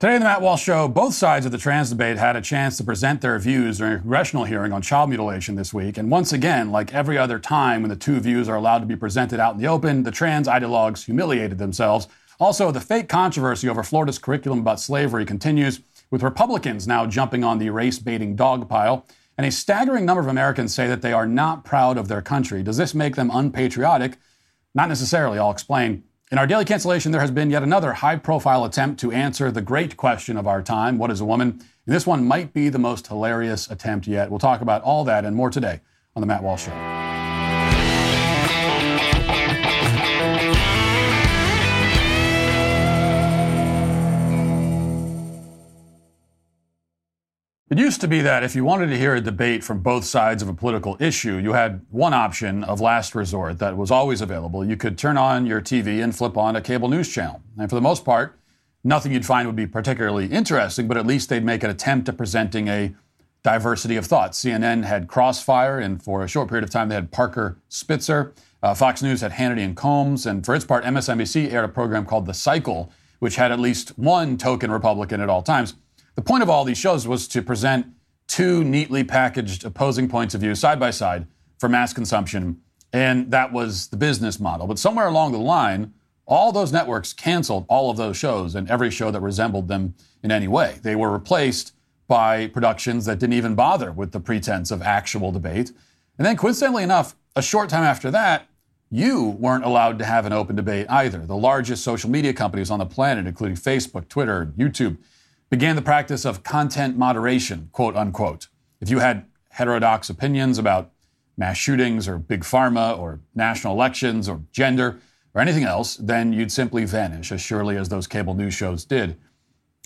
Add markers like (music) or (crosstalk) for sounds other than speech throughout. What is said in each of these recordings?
Today on the Matt Walsh Show, both sides of the trans debate had a chance to present their views during a congressional hearing on child mutilation this week. And once again, like every other time when the two views are allowed to be presented out in the open, the trans ideologues humiliated themselves. Also, the fake controversy over Florida's curriculum about slavery continues, with Republicans now jumping on the race baiting dog pile. And a staggering number of Americans say that they are not proud of their country. Does this make them unpatriotic? Not necessarily, I'll explain. In our daily cancellation, there has been yet another high profile attempt to answer the great question of our time what is a woman? And this one might be the most hilarious attempt yet. We'll talk about all that and more today on The Matt Walsh Show. It used to be that if you wanted to hear a debate from both sides of a political issue, you had one option of last resort that was always available. You could turn on your TV and flip on a cable news channel. And for the most part, nothing you'd find would be particularly interesting, but at least they'd make an attempt at presenting a diversity of thought. CNN had Crossfire, and for a short period of time, they had Parker Spitzer. Uh, Fox News had Hannity and Colmes. and for its part, MSNBC aired a program called The Cycle, which had at least one token Republican at all times. The point of all these shows was to present two neatly packaged opposing points of view side by side for mass consumption, and that was the business model. But somewhere along the line, all those networks canceled all of those shows and every show that resembled them in any way. They were replaced by productions that didn't even bother with the pretense of actual debate. And then, coincidentally enough, a short time after that, you weren't allowed to have an open debate either. The largest social media companies on the planet, including Facebook, Twitter, YouTube, began the practice of content moderation, quote unquote. If you had heterodox opinions about mass shootings or big pharma or national elections or gender or anything else, then you'd simply vanish as surely as those cable news shows did.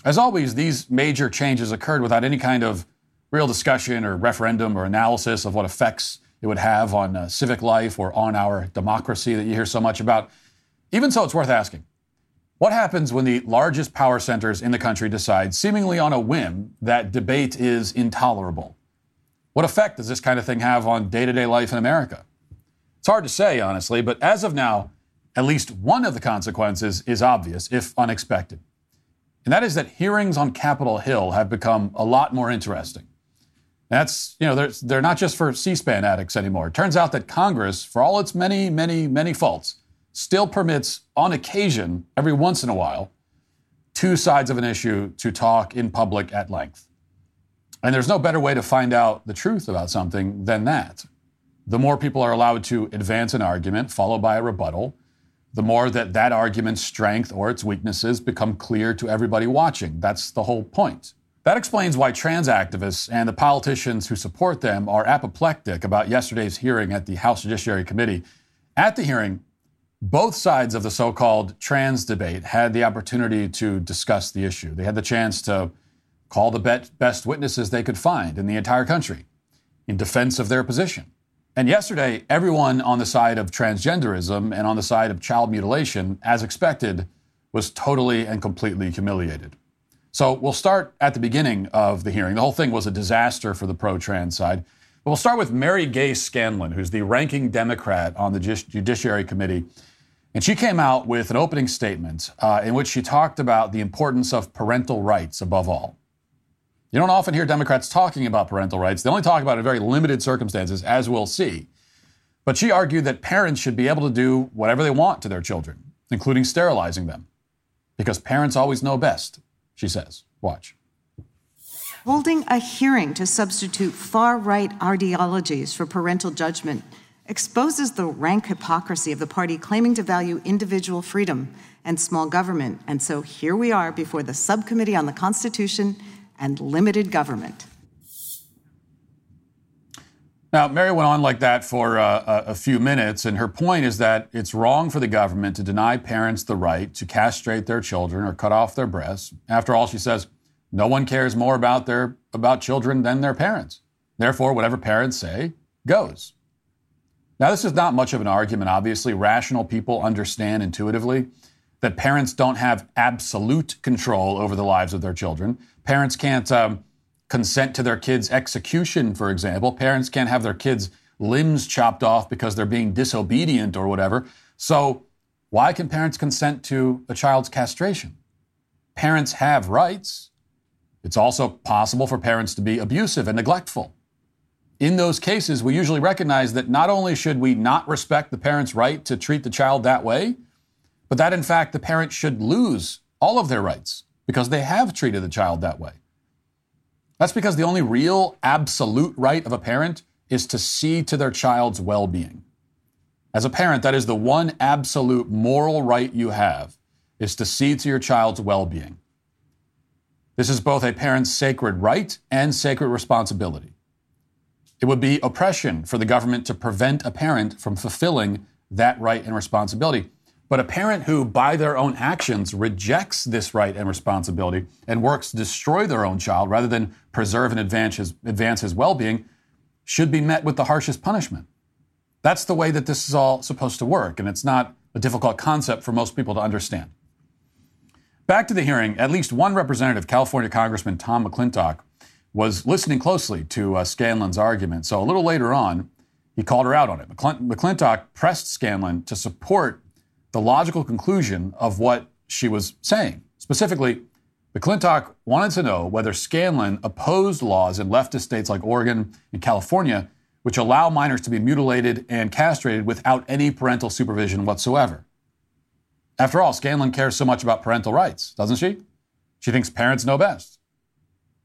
As always, these major changes occurred without any kind of real discussion or referendum or analysis of what effects it would have on uh, civic life or on our democracy that you hear so much about. Even so, it's worth asking what happens when the largest power centers in the country decide, seemingly on a whim, that debate is intolerable? What effect does this kind of thing have on day to day life in America? It's hard to say, honestly, but as of now, at least one of the consequences is obvious, if unexpected. And that is that hearings on Capitol Hill have become a lot more interesting. That's, you know, they're, they're not just for C SPAN addicts anymore. It turns out that Congress, for all its many, many, many faults, still permits, on occasion, every once in a while, two sides of an issue to talk in public at length. And there's no better way to find out the truth about something than that. The more people are allowed to advance an argument, followed by a rebuttal, the more that that argument's strength or its weaknesses become clear to everybody watching. That's the whole point. That explains why trans activists and the politicians who support them are apoplectic about yesterday's hearing at the House Judiciary Committee. At the hearing, both sides of the so called trans debate had the opportunity to discuss the issue. They had the chance to call the best witnesses they could find in the entire country in defense of their position. And yesterday, everyone on the side of transgenderism and on the side of child mutilation, as expected, was totally and completely humiliated. So we'll start at the beginning of the hearing. The whole thing was a disaster for the pro trans side. But we'll start with Mary Gay Scanlon, who's the ranking Democrat on the Judiciary Committee. And she came out with an opening statement uh, in which she talked about the importance of parental rights above all. You don't often hear Democrats talking about parental rights. They only talk about it in very limited circumstances, as we'll see. But she argued that parents should be able to do whatever they want to their children, including sterilizing them, because parents always know best, she says. Watch. Holding a hearing to substitute far right ideologies for parental judgment exposes the rank hypocrisy of the party claiming to value individual freedom and small government. And so here we are before the Subcommittee on the Constitution and Limited Government. Now, Mary went on like that for uh, a few minutes, and her point is that it's wrong for the government to deny parents the right to castrate their children or cut off their breasts. After all, she says, no one cares more about their about children than their parents. Therefore, whatever parents say goes. Now, this is not much of an argument, obviously. Rational people understand intuitively that parents don't have absolute control over the lives of their children. Parents can't um, consent to their kids' execution, for example. Parents can't have their kids' limbs chopped off because they're being disobedient or whatever. So, why can parents consent to a child's castration? parents have rights. It's also possible for parents to be abusive and neglectful. In those cases, we usually recognize that not only should we not respect the parent's right to treat the child that way, but that in fact the parent should lose all of their rights because they have treated the child that way. That's because the only real absolute right of a parent is to see to their child's well being. As a parent, that is the one absolute moral right you have, is to see to your child's well being. This is both a parent's sacred right and sacred responsibility. It would be oppression for the government to prevent a parent from fulfilling that right and responsibility. But a parent who, by their own actions, rejects this right and responsibility and works to destroy their own child rather than preserve and advance his, advance his well being should be met with the harshest punishment. That's the way that this is all supposed to work, and it's not a difficult concept for most people to understand. Back to the hearing, at least one representative, California Congressman Tom McClintock, was listening closely to uh, Scanlon's argument. So a little later on, he called her out on it. McClintock pressed Scanlon to support the logical conclusion of what she was saying. Specifically, McClintock wanted to know whether Scanlon opposed laws in leftist states like Oregon and California, which allow minors to be mutilated and castrated without any parental supervision whatsoever. After all, Scanlon cares so much about parental rights, doesn't she? She thinks parents know best.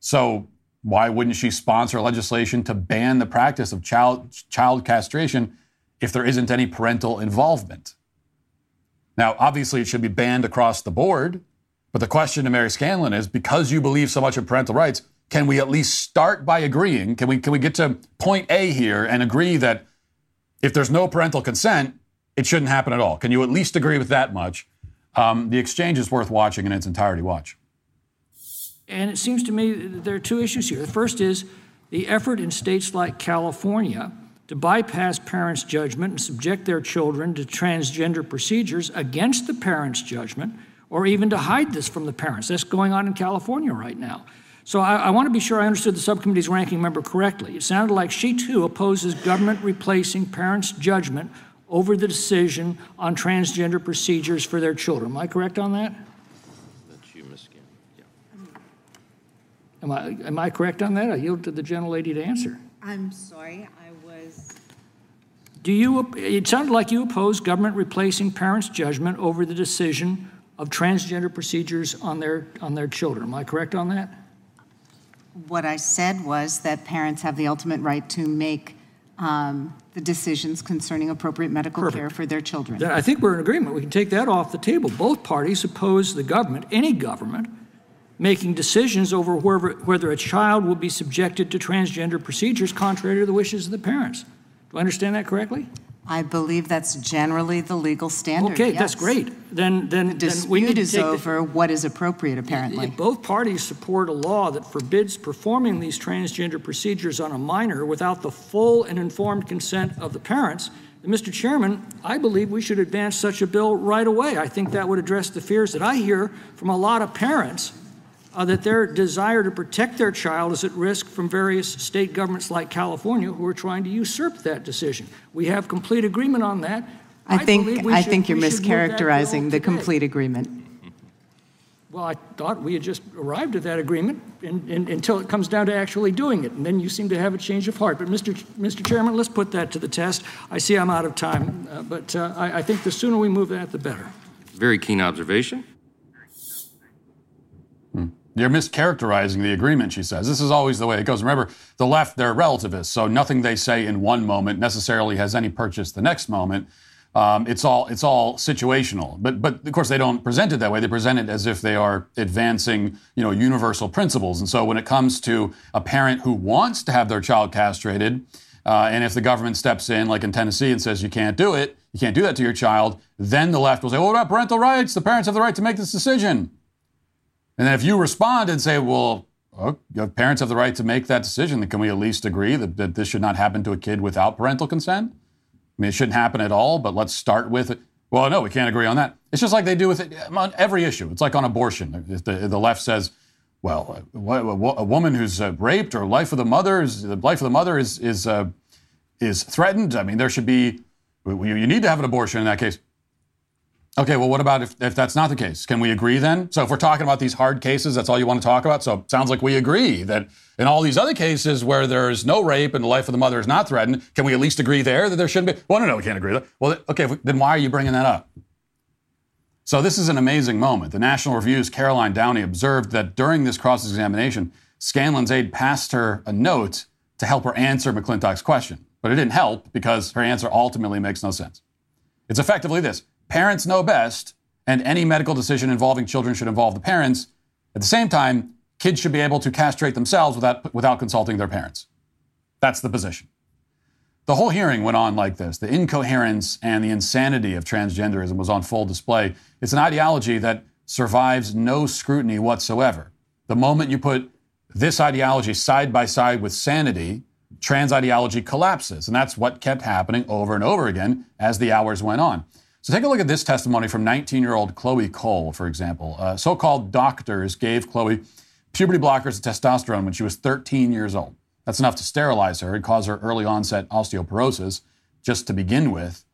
So, why wouldn't she sponsor legislation to ban the practice of child, child castration if there isn't any parental involvement? Now, obviously, it should be banned across the board. But the question to Mary Scanlon is because you believe so much in parental rights, can we at least start by agreeing? Can we, can we get to point A here and agree that if there's no parental consent, it shouldn't happen at all? Can you at least agree with that much? Um, the exchange is worth watching in its entirety. Watch. And it seems to me there are two issues here. The first is the effort in states like California to bypass parents' judgment and subject their children to transgender procedures against the parents' judgment, or even to hide this from the parents. That's going on in California right now. So I, I want to be sure I understood the subcommittee's ranking member correctly. It sounded like she too opposes government replacing parents' judgment over the decision on transgender procedures for their children. Am I correct on that? That's you, Ms. Scanlon. Yeah. Am I, am I correct on that? I yield to the gentlelady to answer. I'm sorry, I was. Do you, it sounded like you oppose government replacing parents' judgment over the decision of transgender procedures on their, on their children. Am I correct on that? What I said was that parents have the ultimate right to make um, the decisions concerning appropriate medical Perfect. care for their children. I think we're in agreement. We can take that off the table. Both parties oppose the government, any government, making decisions over whether, whether a child will be subjected to transgender procedures contrary to the wishes of the parents. Do I understand that correctly? I believe that's generally the legal standard. Okay, that's great. Then, then, The then we dispute is take the- over what is appropriate, apparently. If both parties support a law that forbids performing these transgender procedures on a minor without the full and informed consent of the parents, then, Mr. Chairman, I believe we should advance such a bill right away. I think that would address the fears that I hear from a lot of parents uh, that their desire to protect their child is at risk from various state governments like California who are trying to usurp that decision. We have complete agreement on that. I believe think, I should- think you're we should move that bill mischaracterizing the today. complete agreement. Well, I thought we had just arrived at that agreement in, in, until it comes down to actually doing it, and then you seem to have a change of heart. But, Mr. Ch- Mr. Chairman, let's put that to the test. I see I'm out of time, uh, but uh, I, I think the sooner we move that, the better. Very keen observation. You're mischaracterizing the agreement, she says. This is always the way it goes. Remember, the left, they're relativists, so nothing they say in one moment necessarily has any purchase the next moment. Um, it's all it's all situational. But but of course they don't present it that way. They present it as if they are advancing you know universal principles. And so when it comes to a parent who wants to have their child castrated, uh, and if the government steps in, like in Tennessee, and says you can't do it, you can't do that to your child, then the left will say, well, what about parental rights? The parents have the right to make this decision. And then if you respond and say, well, parents have the right to make that decision, then can we at least agree that, that this should not happen to a kid without parental consent? I mean, it shouldn't happen at all, but let's start with it. Well, no, we can't agree on that. It's just like they do with it on every issue. It's like on abortion. If the, if the left says, well, a, woman who's uh, raped or life of the mother is the life of the mother is is uh, is threatened. I mean, there should be you need to have an abortion in that case. Okay, well, what about if, if that's not the case? Can we agree then? So, if we're talking about these hard cases, that's all you want to talk about? So, it sounds like we agree that in all these other cases where there's no rape and the life of the mother is not threatened, can we at least agree there that there shouldn't be? Well, no, no, we can't agree. That. Well, okay, then why are you bringing that up? So, this is an amazing moment. The National Review's Caroline Downey observed that during this cross examination, Scanlon's aide passed her a note to help her answer McClintock's question. But it didn't help because her answer ultimately makes no sense. It's effectively this parents know best, and any medical decision involving children should involve the parents. At the same time, kids should be able to castrate themselves without, without consulting their parents. That's the position. The whole hearing went on like this. The incoherence and the insanity of transgenderism was on full display. It's an ideology that survives no scrutiny whatsoever. The moment you put this ideology side by side with sanity, trans ideology collapses. And that's what kept happening over and over again as the hours went on. So take a look at this testimony from 19 year old Chloe Cole, for example. Uh, so called doctors gave Chloe puberty blockers and testosterone when she was 13 years old. That's enough to sterilize her and cause her early onset osteoporosis just to begin with.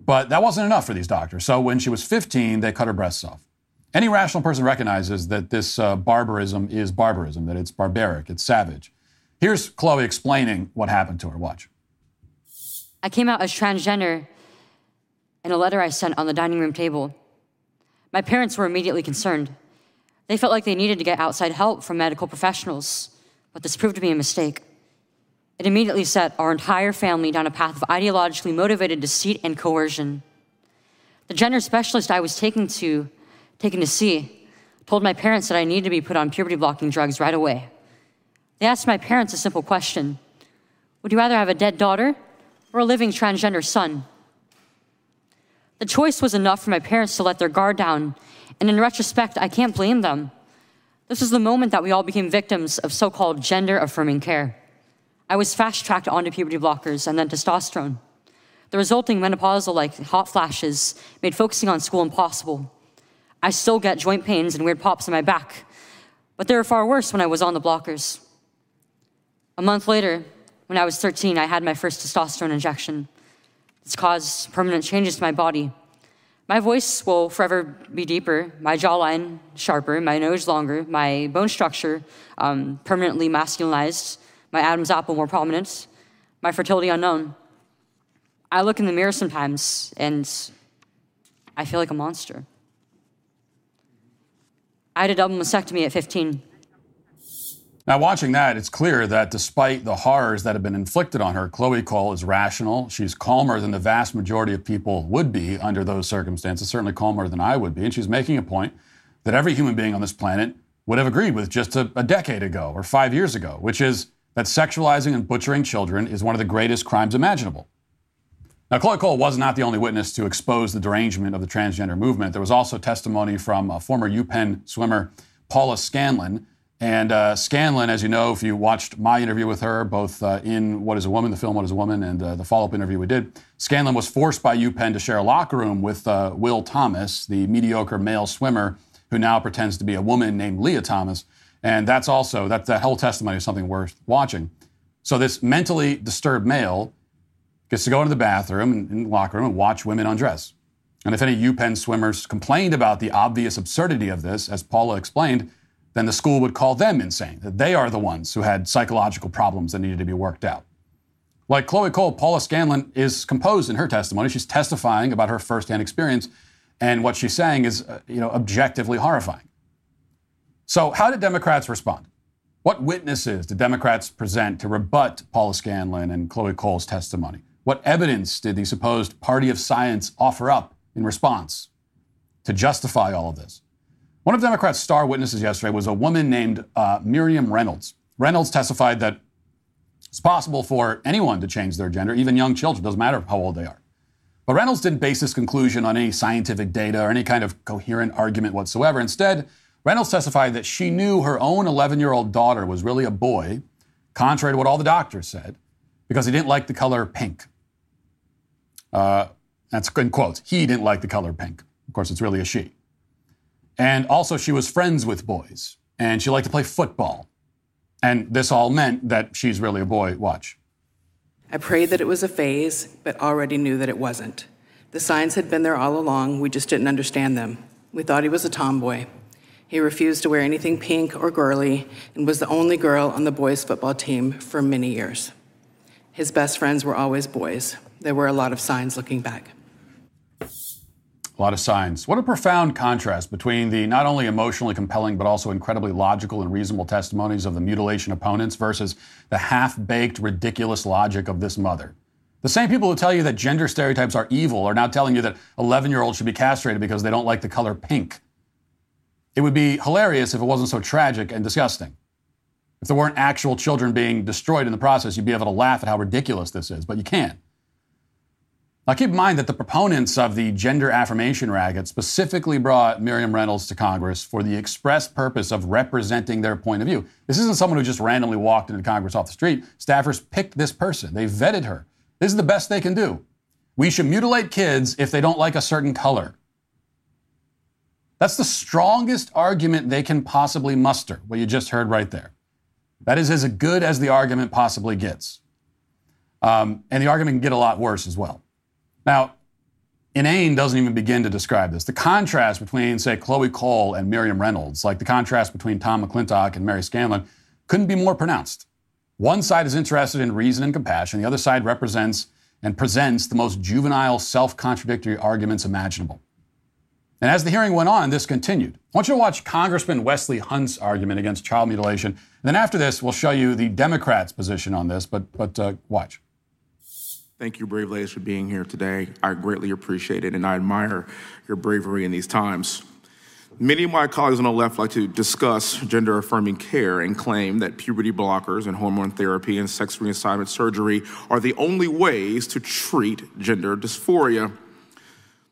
But that wasn't enough for these doctors. So when she was 15, they cut her breasts off. Any rational person recognizes that this uh, barbarism is barbarism, that it's barbaric, it's savage. Here's Chloe explaining what happened to her. Watch. I came out as transgender in a letter I sent on the dining room table. My parents were immediately concerned. They felt like they needed to get outside help from medical professionals, but this proved to be a mistake. It immediately set our entire family down a path of ideologically motivated deceit and coercion. The gender specialist I was taken to, taken to see, told my parents that I needed to be put on puberty blocking drugs right away. They asked my parents a simple question Would you rather have a dead daughter or a living transgender son? The choice was enough for my parents to let their guard down, and in retrospect, I can't blame them. This was the moment that we all became victims of so called gender affirming care. I was fast tracked onto puberty blockers and then testosterone. The resulting menopausal like hot flashes made focusing on school impossible. I still get joint pains and weird pops in my back, but they were far worse when I was on the blockers. A month later, when I was 13, I had my first testosterone injection. It's caused permanent changes to my body. My voice will forever be deeper, my jawline sharper, my nose longer, my bone structure um, permanently masculinized, my Adam's apple more prominent, my fertility unknown. I look in the mirror sometimes and I feel like a monster. I had a double mastectomy at 15. Now, watching that, it's clear that despite the horrors that have been inflicted on her, Chloe Cole is rational. She's calmer than the vast majority of people would be under those circumstances, certainly calmer than I would be. And she's making a point that every human being on this planet would have agreed with just a, a decade ago or five years ago, which is that sexualizing and butchering children is one of the greatest crimes imaginable. Now, Chloe Cole was not the only witness to expose the derangement of the transgender movement. There was also testimony from a former UPenn swimmer, Paula Scanlon, and uh, Scanlon, as you know, if you watched my interview with her, both uh, in What is a Woman, the film What is a Woman, and uh, the follow up interview we did, Scanlon was forced by UPenn to share a locker room with uh, Will Thomas, the mediocre male swimmer who now pretends to be a woman named Leah Thomas. And that's also, that, that whole testimony is something worth watching. So this mentally disturbed male gets to go into the bathroom and the locker room and watch women undress. And if any UPenn swimmers complained about the obvious absurdity of this, as Paula explained, then the school would call them insane, that they are the ones who had psychological problems that needed to be worked out. Like Chloe Cole, Paula Scanlon is composed in her testimony. She's testifying about her firsthand experience, and what she's saying is, uh, you know, objectively horrifying. So, how did Democrats respond? What witnesses did Democrats present to rebut Paula Scanlon and Chloe Cole's testimony? What evidence did the supposed party of science offer up in response to justify all of this? One of Democrats' star witnesses yesterday was a woman named uh, Miriam Reynolds. Reynolds testified that it's possible for anyone to change their gender, even young children, doesn't matter how old they are. But Reynolds didn't base his conclusion on any scientific data or any kind of coherent argument whatsoever. Instead, Reynolds testified that she knew her own 11 year old daughter was really a boy, contrary to what all the doctors said, because he didn't like the color pink. Uh, that's in quotes. He didn't like the color pink. Of course, it's really a she. And also, she was friends with boys, and she liked to play football. And this all meant that she's really a boy. Watch. I prayed that it was a phase, but already knew that it wasn't. The signs had been there all along, we just didn't understand them. We thought he was a tomboy. He refused to wear anything pink or girly and was the only girl on the boys' football team for many years. His best friends were always boys. There were a lot of signs looking back. A lot of signs. What a profound contrast between the not only emotionally compelling but also incredibly logical and reasonable testimonies of the mutilation opponents versus the half baked, ridiculous logic of this mother. The same people who tell you that gender stereotypes are evil are now telling you that 11 year olds should be castrated because they don't like the color pink. It would be hilarious if it wasn't so tragic and disgusting. If there weren't actual children being destroyed in the process, you'd be able to laugh at how ridiculous this is, but you can't. Now, keep in mind that the proponents of the gender affirmation racket specifically brought Miriam Reynolds to Congress for the express purpose of representing their point of view. This isn't someone who just randomly walked into Congress off the street. Staffers picked this person, they vetted her. This is the best they can do. We should mutilate kids if they don't like a certain color. That's the strongest argument they can possibly muster, what you just heard right there. That is as good as the argument possibly gets. Um, and the argument can get a lot worse as well. Now, inane doesn't even begin to describe this. The contrast between, say, Chloe Cole and Miriam Reynolds, like the contrast between Tom McClintock and Mary Scanlon, couldn't be more pronounced. One side is interested in reason and compassion, the other side represents and presents the most juvenile, self contradictory arguments imaginable. And as the hearing went on, this continued. I want you to watch Congressman Wesley Hunt's argument against child mutilation. And then after this, we'll show you the Democrats' position on this, but, but uh, watch. Thank you, brave ladies, for being here today. I greatly appreciate it, and I admire your bravery in these times. Many of my colleagues on the left like to discuss gender affirming care and claim that puberty blockers and hormone therapy and sex reassignment surgery are the only ways to treat gender dysphoria.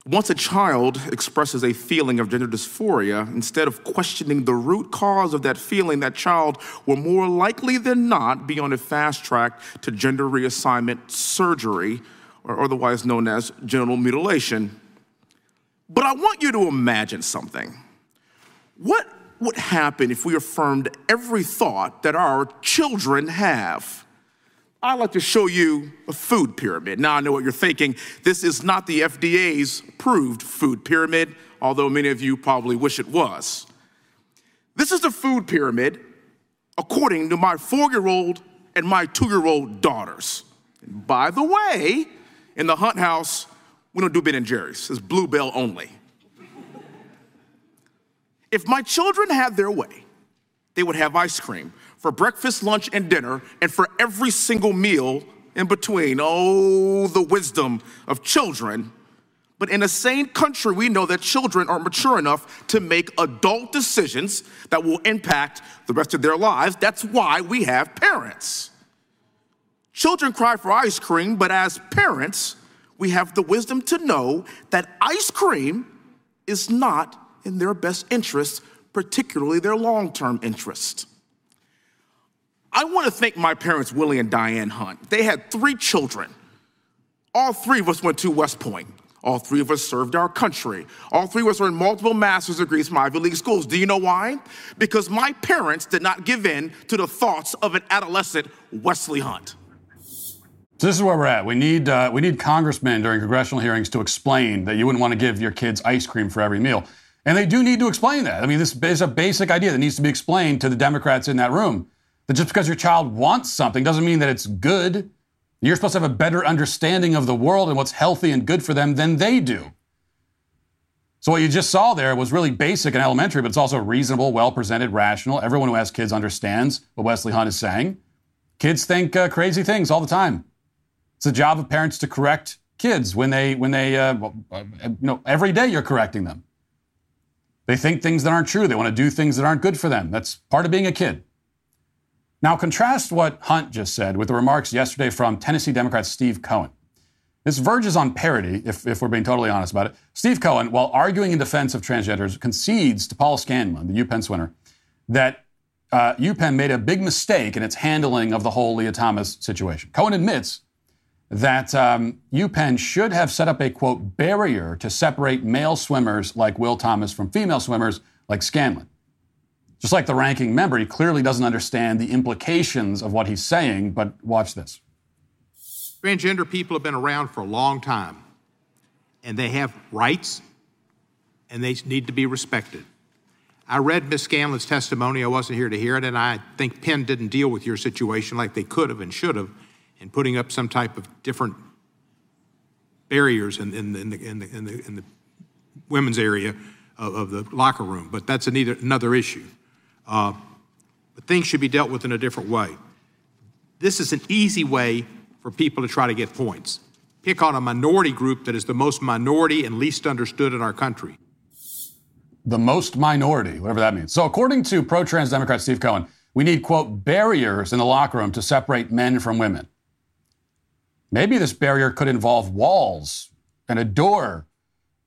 Once a child expresses a feeling of gender dysphoria, instead of questioning the root cause of that feeling, that child will more likely than not be on a fast track to gender reassignment surgery, or otherwise known as genital mutilation. But I want you to imagine something. What would happen if we affirmed every thought that our children have? I'd like to show you a food pyramid. Now, I know what you're thinking. This is not the FDA's approved food pyramid, although many of you probably wish it was. This is the food pyramid according to my four year old and my two year old daughters. And by the way, in the Hunt House, we don't do Ben and Jerry's, it's Bluebell only. if my children had their way, they would have ice cream for breakfast, lunch, and dinner, and for every single meal in between. Oh, the wisdom of children. But in a sane country, we know that children are mature enough to make adult decisions that will impact the rest of their lives. That's why we have parents. Children cry for ice cream, but as parents, we have the wisdom to know that ice cream is not in their best interest, particularly their long term interest. I want to thank my parents, Willie and Diane Hunt. They had three children. All three of us went to West Point. All three of us served our country. All three of us earned multiple master's degrees from Ivy League schools. Do you know why? Because my parents did not give in to the thoughts of an adolescent Wesley Hunt. So this is where we're at. We need uh, we need congressmen during congressional hearings to explain that you wouldn't want to give your kids ice cream for every meal, and they do need to explain that. I mean, this is a basic idea that needs to be explained to the Democrats in that room. That just because your child wants something doesn't mean that it's good. You're supposed to have a better understanding of the world and what's healthy and good for them than they do. So what you just saw there was really basic and elementary, but it's also reasonable, well presented, rational. Everyone who has kids understands what Wesley Hunt is saying. Kids think uh, crazy things all the time. It's the job of parents to correct kids when they when they uh, uh you know every day you're correcting them. They think things that aren't true. They want to do things that aren't good for them. That's part of being a kid. Now, contrast what Hunt just said with the remarks yesterday from Tennessee Democrat Steve Cohen. This verges on parody, if, if we're being totally honest about it. Steve Cohen, while arguing in defense of transgenders, concedes to Paul Scanlon, the UPenn winner, that uh, UPenn made a big mistake in its handling of the whole Leah Thomas situation. Cohen admits that um, UPenn should have set up a, quote, barrier to separate male swimmers like Will Thomas from female swimmers like Scanlon. Just like the ranking member, he clearly doesn't understand the implications of what he's saying, but watch this. Transgender people have been around for a long time, and they have rights, and they need to be respected. I read Ms. Scanlon's testimony. I wasn't here to hear it, and I think Penn didn't deal with your situation like they could have and should have in putting up some type of different barriers in, in, in, the, in, the, the, the women's area of, of, the locker room. But that's another, another issue. Uh, but things should be dealt with in a different way. This is an easy way for people to try to get points. Pick on a minority group that is the most minority and least understood in our country the most minority, whatever that means. So, according to pro trans Democrat Steve Cohen, we need, quote, barriers in the locker room to separate men from women. Maybe this barrier could involve walls and a door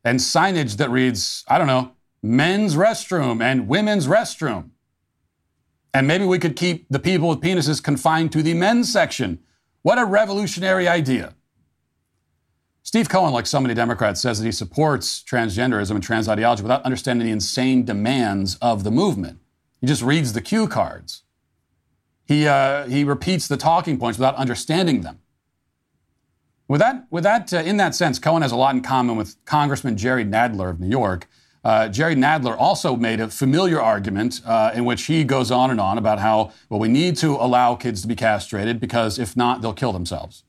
and signage that reads, I don't know, men's restroom and women's restroom. And maybe we could keep the people with penises confined to the men's section. What a revolutionary idea. Steve Cohen, like so many Democrats, says that he supports transgenderism and trans ideology without understanding the insane demands of the movement. He just reads the cue cards. He, uh, he repeats the talking points without understanding them. With that, with that uh, in that sense, Cohen has a lot in common with Congressman Jerry Nadler of New York. Uh, Jerry Nadler also made a familiar argument uh, in which he goes on and on about how, well, we need to allow kids to be castrated because if not, they'll kill themselves.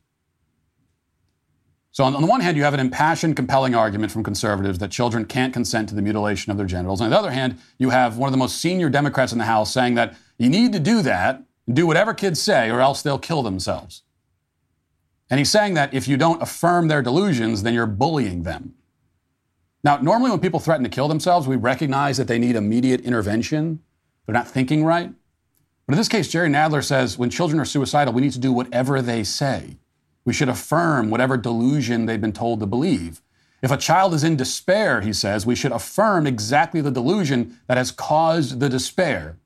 So, on, on, the one hand, you have an impassioned, compelling argument from conservatives that children can't consent to the mutilation of their genitals. On the other hand, you have one of the most senior Democrats in the House saying that you need to do that, do whatever kids say, or else they'll kill themselves. And he's saying that if you don't affirm their delusions, then you're bullying them. Now, normally when people threaten to kill themselves, we recognize that they need immediate intervention. They're not thinking right. But in this case, Jerry Nadler says when children are suicidal, we need to do whatever they say. We should affirm whatever delusion they've been told to believe. If a child is in despair, he says, we should affirm exactly the delusion that has caused the despair.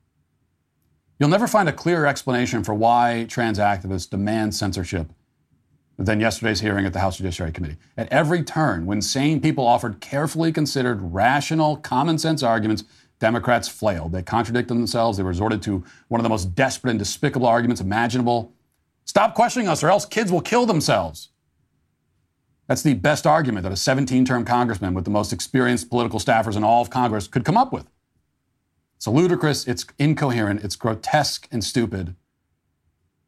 You'll never find a clearer explanation for why trans activists demand censorship than yesterday's hearing at the House Judiciary Committee. At every turn, when sane people offered carefully considered, rational, common sense arguments, Democrats flailed. They contradicted themselves. They resorted to one of the most desperate and despicable arguments imaginable. Stop questioning us, or else kids will kill themselves. That's the best argument that a 17 term congressman with the most experienced political staffers in all of Congress could come up with. It's ludicrous, it's incoherent, it's grotesque and stupid.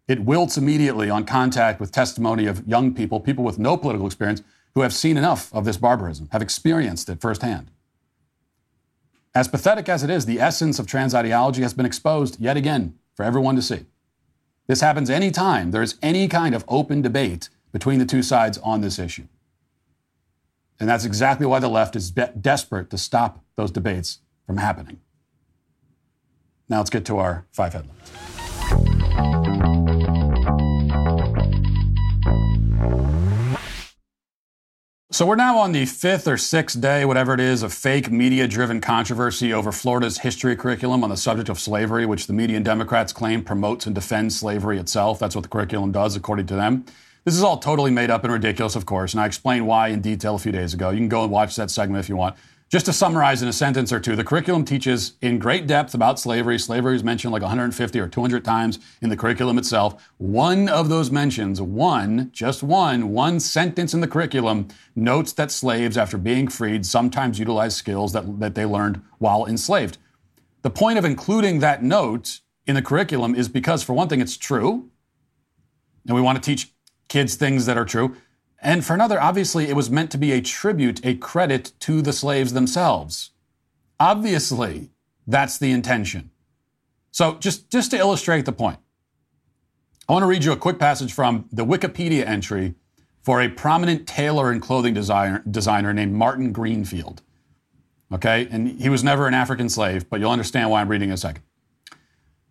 It wilts immediately on contact with testimony of young people, people with no political experience, who have seen enough of this barbarism, have experienced it firsthand. As pathetic as it is, the essence of trans ideology has been exposed yet again for everyone to see. This happens anytime there's any kind of open debate between the two sides on this issue. And that's exactly why the left is be- desperate to stop those debates from happening. Now let's get to our five headlines. So we're now on the fifth or sixth day, whatever it is, of fake media driven controversy over Florida's history curriculum on the subject of slavery, which the media and Democrats claim promotes and defends slavery itself. That's what the curriculum does, according to them. This is all totally made up and ridiculous, of course, and I explained why in detail a few days ago. You can go and watch that segment if you want. Just to summarize in a sentence or two, the curriculum teaches in great depth about slavery. Slavery is mentioned like 150 or 200 times in the curriculum itself. One of those mentions, one, just one, one sentence in the curriculum notes that slaves, after being freed, sometimes utilize skills that, that they learned while enslaved. The point of including that note in the curriculum is because, for one thing, it's true, and we want to teach kids things that are true. And for another, obviously, it was meant to be a tribute, a credit to the slaves themselves. Obviously, that's the intention. So, just, just to illustrate the point, I want to read you a quick passage from the Wikipedia entry for a prominent tailor and clothing designer, designer named Martin Greenfield. Okay, and he was never an African slave, but you'll understand why I'm reading in a second.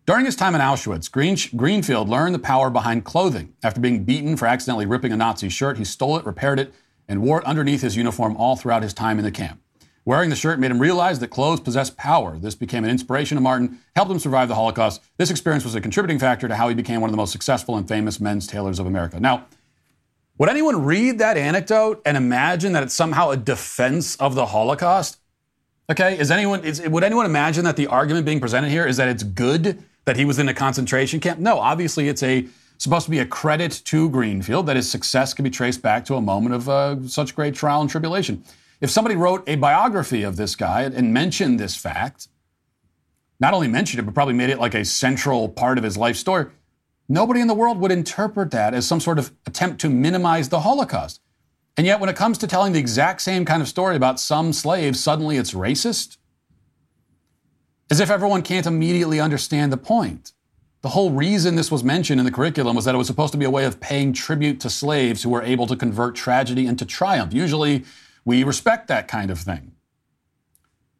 During his time in Auschwitz, Green, Greenfield learned the power behind clothing. After being beaten for accidentally ripping a Nazi shirt, he stole it, repaired it, and wore it underneath his uniform all throughout his time in the camp. Wearing the shirt made him realize that clothes possess power. This became an inspiration to Martin, helped him survive the Holocaust. This experience was a contributing factor to how he became one of the most successful and famous men's tailors of America. Now, would anyone read that anecdote and imagine that it's somehow a defense of the Holocaust? Okay, is anyone is, would anyone imagine that the argument being presented here is that it's good that he was in a concentration camp? No, obviously it's a supposed to be a credit to Greenfield that his success can be traced back to a moment of uh, such great trial and tribulation. If somebody wrote a biography of this guy and mentioned this fact, not only mentioned it, but probably made it like a central part of his life story, nobody in the world would interpret that as some sort of attempt to minimize the Holocaust. And yet, when it comes to telling the exact same kind of story about some slaves, suddenly it's racist? As if everyone can't immediately understand the point. The whole reason this was mentioned in the curriculum was that it was supposed to be a way of paying tribute to slaves who were able to convert tragedy into triumph. Usually, we respect that kind of thing.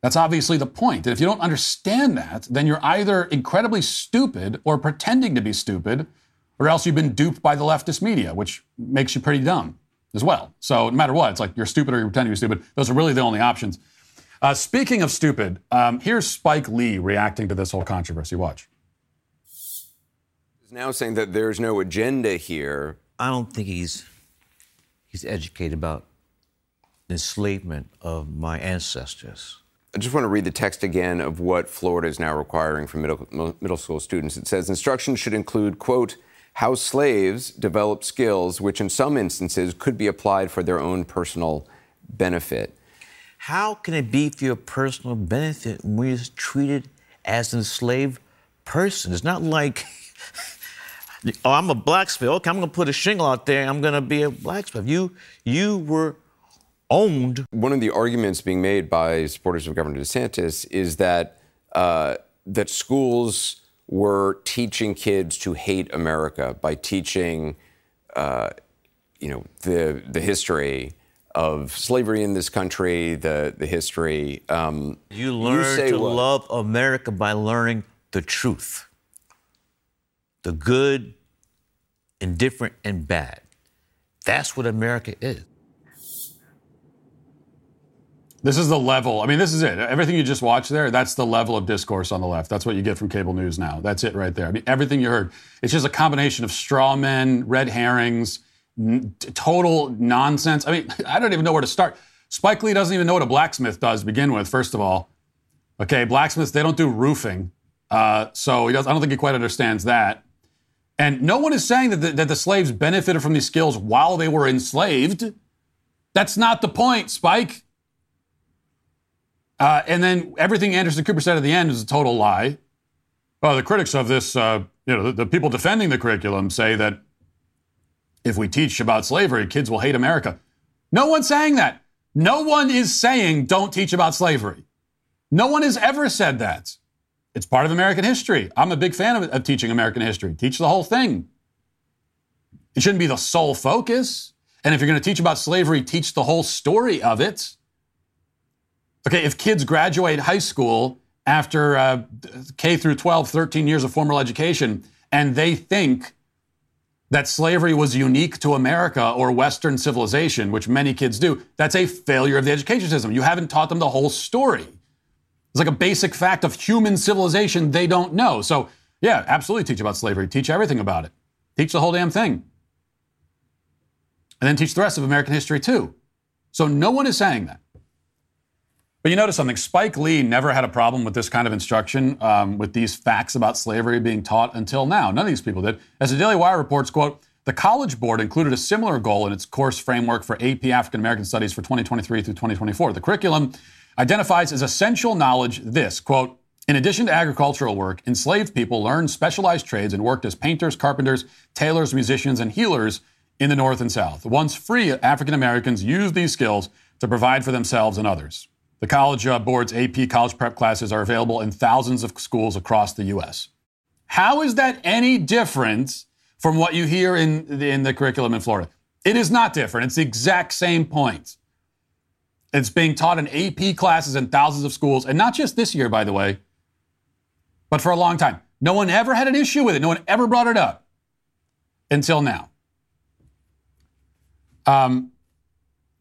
That's obviously the point. And if you don't understand that, then you're either incredibly stupid or pretending to be stupid, or else you've been duped by the leftist media, which makes you pretty dumb as well. So no matter what, it's like you're stupid or you're pretending to be stupid. Those are really the only options. Uh, speaking of stupid, um, here's Spike Lee reacting to this whole controversy. Watch. He's now saying that there's no agenda here. I don't think he's he's educated about enslavement of my ancestors. I just want to read the text again of what Florida is now requiring for middle, middle school students. It says instruction should include, quote, how slaves develop skills which in some instances could be applied for their own personal benefit. How can it be for your personal benefit when you're treated as an enslaved person? It's not like, (laughs) oh, I'm a blacksmith. Okay, I'm going to put a shingle out there. I'm going to be a blacksmith. You, you were owned. One of the arguments being made by supporters of Governor DeSantis is that uh, that schools were teaching kids to hate America by teaching, uh, you know, the the history of slavery in this country, the the history. Um, you learn you to what? love America by learning the truth, the good, indifferent, and bad. That's what America is. This is the level. I mean, this is it. Everything you just watched there, that's the level of discourse on the left. That's what you get from cable news now. That's it right there. I mean, everything you heard, it's just a combination of straw men, red herrings, n- total nonsense. I mean, (laughs) I don't even know where to start. Spike Lee doesn't even know what a blacksmith does to begin with, first of all. Okay, blacksmiths, they don't do roofing. Uh, so he does, I don't think he quite understands that. And no one is saying that the, that the slaves benefited from these skills while they were enslaved. That's not the point, Spike. Uh, and then everything Anderson Cooper said at the end is a total lie. Well, the critics of this, uh, you know, the, the, people defending the curriculum say that if we teach about slavery, kids will hate America. No one's saying that. No one is saying don't teach about slavery. No one has ever said that. It's part of American history. I'm a big fan of, of teaching American history. Teach the whole thing. It shouldn't be the sole focus. And if you're going to teach about slavery, teach the whole story of it. Okay, if kids graduate high school after uh, K through 12, 13 years of formal education, and they think that slavery was unique to America or Western civilization, which many kids do, that's a failure of the education system. You haven't taught them the whole story. It's like a basic fact of human civilization they don't know. So, yeah, absolutely teach about slavery. Teach everything about it. Teach the whole damn thing. And then teach the rest of American history too. So, no one is saying that. But you notice something. Spike Lee never had a problem with this kind of instruction, um, with these facts about slavery being taught until now. None of these people did. As the Daily Wire reports, quote, the College Board included a similar goal in its course framework for AP African American Studies for 2023 through 2024. The curriculum identifies as essential knowledge this, quote, in addition to agricultural work, enslaved people learned specialized trades and worked as painters, carpenters, tailors, musicians, and healers in the North and South. Once free, African Americans used these skills to provide for themselves and others. The College uh, Board's AP college prep classes are available in thousands of schools across the U.S. How is that any different from what you hear in the, in the curriculum in Florida? It is not different. It's the exact same point. It's being taught in AP classes in thousands of schools, and not just this year, by the way, but for a long time. No one ever had an issue with it. No one ever brought it up until now. Um,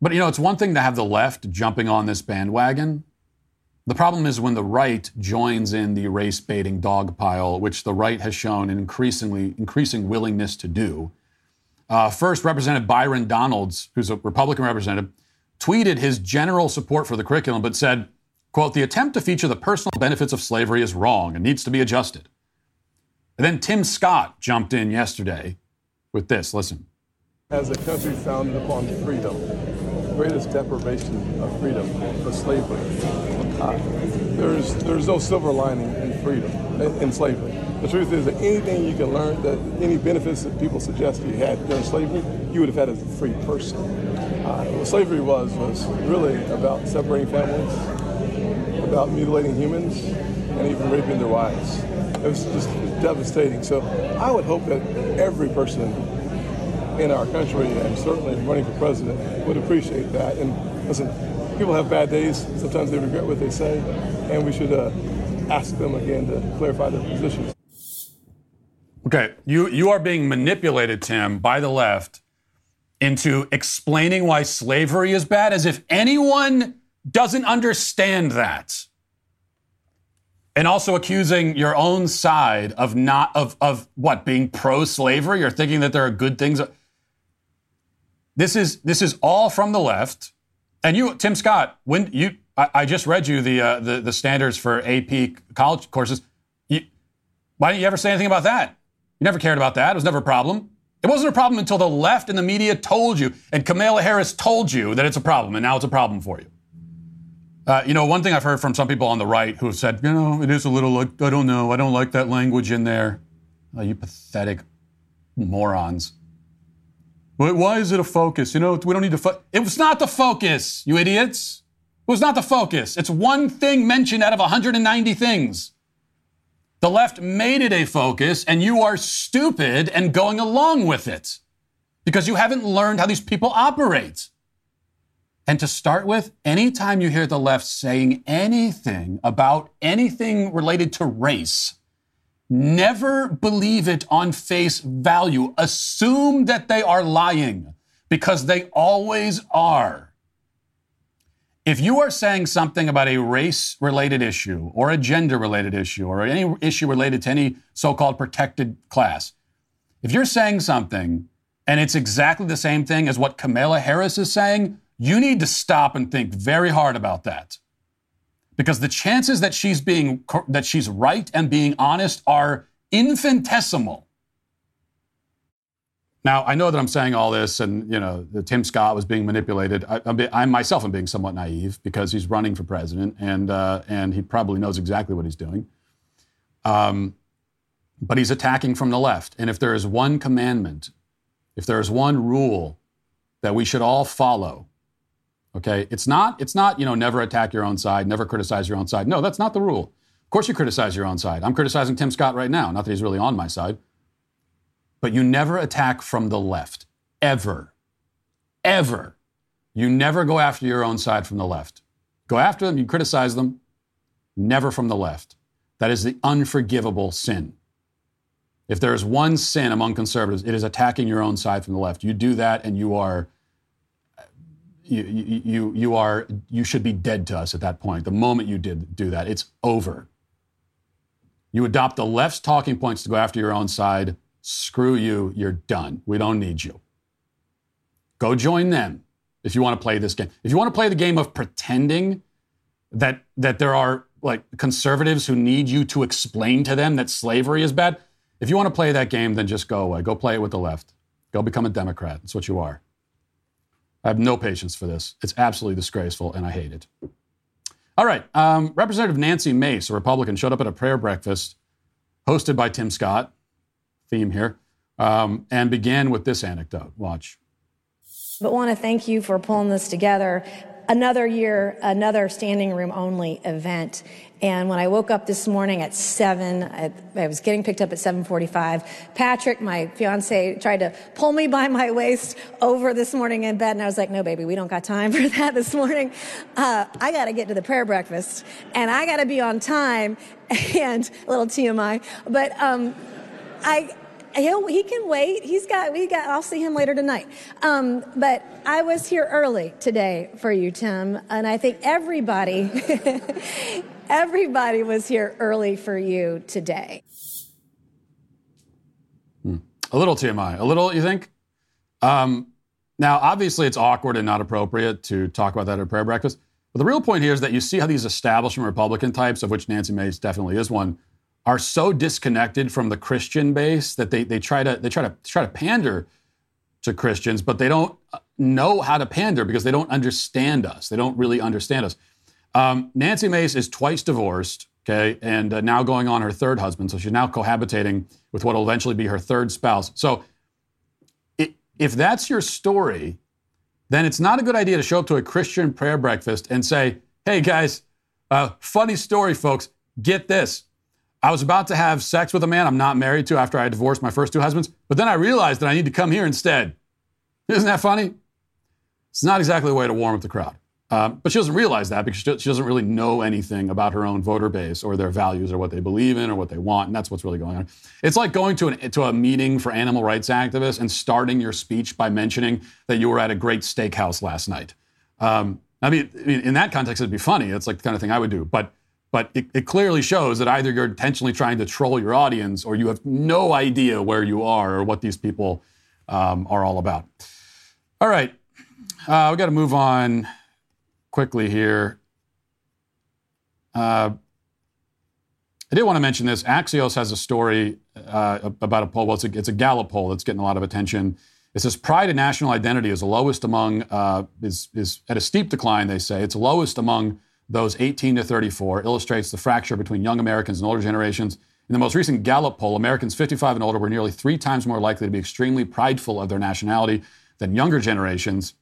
but you know, it's one thing to have the left jumping on this bandwagon. The problem is when the right joins in the race baiting dog pile, which the right has shown an increasingly increasing willingness to do. Uh, first, Representative Byron Donalds, who's a Republican representative, tweeted his general support for the curriculum, but said, quote, the attempt to feature the personal benefits of slavery is wrong and needs to be adjusted. And then Tim Scott jumped in yesterday with this. Listen. As a country founded upon freedom, greatest deprivation of freedom was slavery. Uh, there's, there's no silver lining in freedom, in, slavery. The truth is that anything you can learn, that any benefits that people suggest you had during slavery, you would have had as a free person. Uh, what slavery was was really about separating families, about mutilating humans, and even raping their wives. It was just devastating. So I would hope that every person in our country, and certainly running for president, would appreciate that. And listen, people have bad days. Sometimes they regret what they say, and we should uh, ask them again to clarify their positions. Okay, you, you are being manipulated, Tim, by the left into explaining why slavery is bad as if anyone doesn't understand that. And also accusing your own side of not of of what being pro-slavery or thinking that there are good things. This is this is all from the left. And you, Tim Scott, when you I, I just read you the, uh, the the standards for AP college courses. You, why didn't you ever say anything about that? You never cared about that. It was never a problem. It wasn't a problem until the left and the media told you, and Kamala Harris told you that it's a problem, and now it's a problem for you. Uh, you know, one thing I've heard from some people on the right who have said, you know, it is a little, like, I don't know, I don't like that language in there. Oh, you pathetic morons. Why is it a focus? You know, we don't need to. Fo-. It was not the focus, you idiots. It was not the focus. It's one thing mentioned out of 190 things. The left made it a focus, and you are stupid and going along with it because you haven't learned how these people operate. And to start with, anytime you hear the left saying anything about anything related to race, never believe it on face value. Assume that they are lying because they always are. If you are saying something about a race related issue or a gender related issue or any issue related to any so called protected class, if you're saying something and it's exactly the same thing as what Kamala Harris is saying, you need to stop and think very hard about that. Because the chances that she's being that she's right and being honest are infinitesimal. Now, I know that I'm saying all this, and you know, Tim Scott was being manipulated. I, I'm, I myself am being somewhat naive because he's running for president, and uh, and he probably knows exactly what he's doing. Um, but he's attacking from the left, and if there is one commandment, if there is one rule that we should all follow, okay, it's not it's not you know never attack your own side, never criticize your own side. No, that's not the rule. Of course, you criticize your own side. I'm criticizing Tim Scott right now. Not that he's really on my side. But you never attack from the left. Ever. Ever. You never go after your own side from the left. Go after them, you criticize them, never from the left. That is the unforgivable sin. If there is one sin among conservatives, it is attacking your own side from the left. You do that and you are you, you, you are you should be dead to us at that point. The moment you did do that, it's over. You adopt the left's talking points to go after your own side screw you, you're done. We don't need you. Go join them if you want to play this game. If you want to play the game of pretending that that there are like conservatives who need you to explain to them that slavery is bad, if you want to play that game, then just go away. Go play it with the left. Go become a Democrat. That's what you are. I have no patience for this. It's absolutely disgraceful, and I hate it. All right. Um, Representative Nancy Mace, a Republican, showed up at a prayer breakfast hosted by Tim Scott theme here, um, and began with this anecdote. Watch. But want to thank you for pulling this together. Another year, another standing room only event. And when I woke up this morning at seven, I, I was getting picked up at 7:45. Patrick, my fiance, tried to pull me by my waist over this morning in bed, and I was like, "No, baby, we don't got time (laughs) for that this morning. Uh, I got to get to the prayer breakfast, and I got to be on time." (laughs) And a little TMI, but. Um, I, he'll, he can wait. He's got, we got, I'll see him later tonight. Um, but I was here early today for you, Tim. And I think everybody, (laughs) everybody was here early for you today. Hmm. A little TMI. A little, you think? Um, now, obviously, it's awkward and not appropriate to talk about that at prayer breakfast. But the real point here is that you see how these establishment Republican types, of which Nancy Mace definitely is one, are so disconnected from the Christian base that they, they try to they try to try to pander to Christians, but they don't know how to pander because they don't understand us. They don't really understand us. Um, Nancy Mace is twice divorced, okay, and uh, now going on her third husband. So she's now cohabitating with what will eventually be her third spouse. So it, if that's your story, then it's not a good idea to show up to a Christian prayer breakfast and say, hey guys, uh, funny story, folks. Get this. I was about to have sex with a man I'm not married to after I divorced my first two husbands, but then I realized that I need to come here instead. Isn't that funny? It's not exactly a way to warm up the crowd. Um, but she doesn't realize that because she doesn't really know anything about her own voter base or their values or what they believe in or what they want. And that's what's really going on. It's like going to, an, to a meeting for animal rights activists and starting your speech by mentioning that you were at a great steakhouse last night. Um, I, mean, in that context, it'd be funny. It's like the kind of thing I would do. But, but it, it clearly shows that either you're intentionally trying to troll your audience or you have no idea where you are or what these people um, are all about. All right. Uh, we got to move on quickly here. Uh, I did want to mention this. Axios has a story uh, about a poll. Well, it's a, it's a, Gallup poll that's getting a lot of attention. It says pride in national identity is the lowest among uh, is is at a steep decline. They say it's lowest among those 18 to 34. Illustrates the fracture between young Americans and older generations. In the most recent Gallup poll, Americans 55 and older were nearly three times more likely to be extremely prideful of their nationality than younger generations.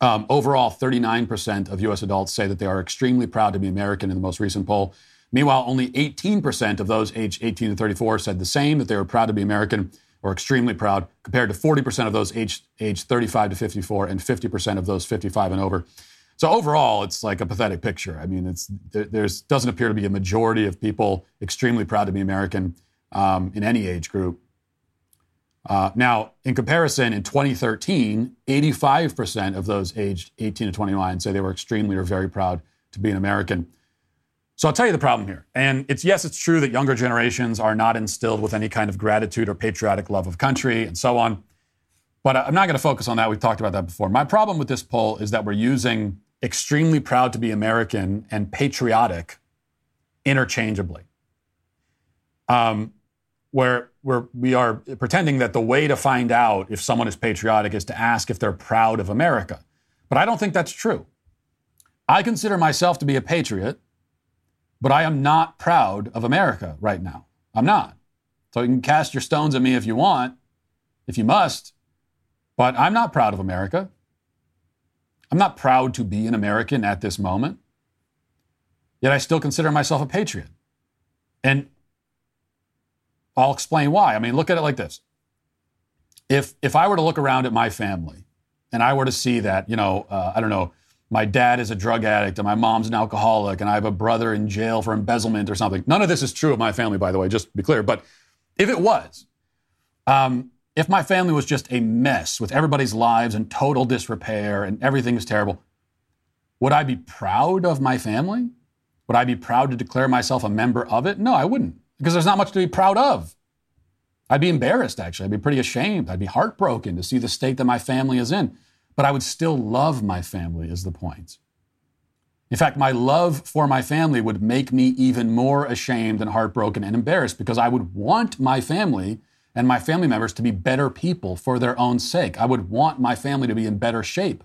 Um, overall, 39% of U.S. adults say that they are extremely proud to be American in the most recent poll. Meanwhile, only 18% of those aged 18 to 34 said the same, that they were proud to be American or extremely proud, compared to 40% of those aged, aged 35 to 54 and 50% of those 55 and over. So overall, it's like a pathetic picture. I mean, it's there there's, doesn't appear to be a majority of people extremely proud to be American um, in any age group. Uh, now, in comparison, in 2013, 85% of those aged 18 to 29 say they were extremely or very proud to be an American. So I'll tell you the problem here. And it's yes, it's true that younger generations are not instilled with any kind of gratitude or patriotic love of country and so on. But I'm not going to focus on that. We've talked about that before. My problem with this poll is that we're using extremely proud to be American and patriotic interchangeably. Um, where we're, we are pretending that the way to find out if someone is patriotic is to ask if they're proud of America. But I don't think that's true. I consider myself to be a patriot, but I am not proud of America right now. I'm not. So you can cast your stones at me if you want, if you must, but I'm not proud of America. I'm not proud to be an American at this moment. Yet I still consider myself a patriot. And I'll explain why. I mean, look at it like this. If if I were to look around at my family and I were to see that, you know, uh, I don't know, my dad is a drug addict and my mom's an alcoholic and I have a brother in jail for embezzlement or something. None of this is true of my family, by the way, just to be clear. But if it was, um, if my family was just a mess with everybody's lives in total disrepair and everything is terrible, would I be proud of my family? Would I be proud to declare myself a member of it? No, I wouldn't because there's not much to be proud of. I'd be embarrassed, actually. I'd be pretty ashamed. I'd be heartbroken to see the state that my family is in. But I would still love my family, is the point. In fact, my love for my family would make me even more ashamed and heartbroken and embarrassed because I would want my family and my family members to be better people for their own sake. I would want my family to be in better shape.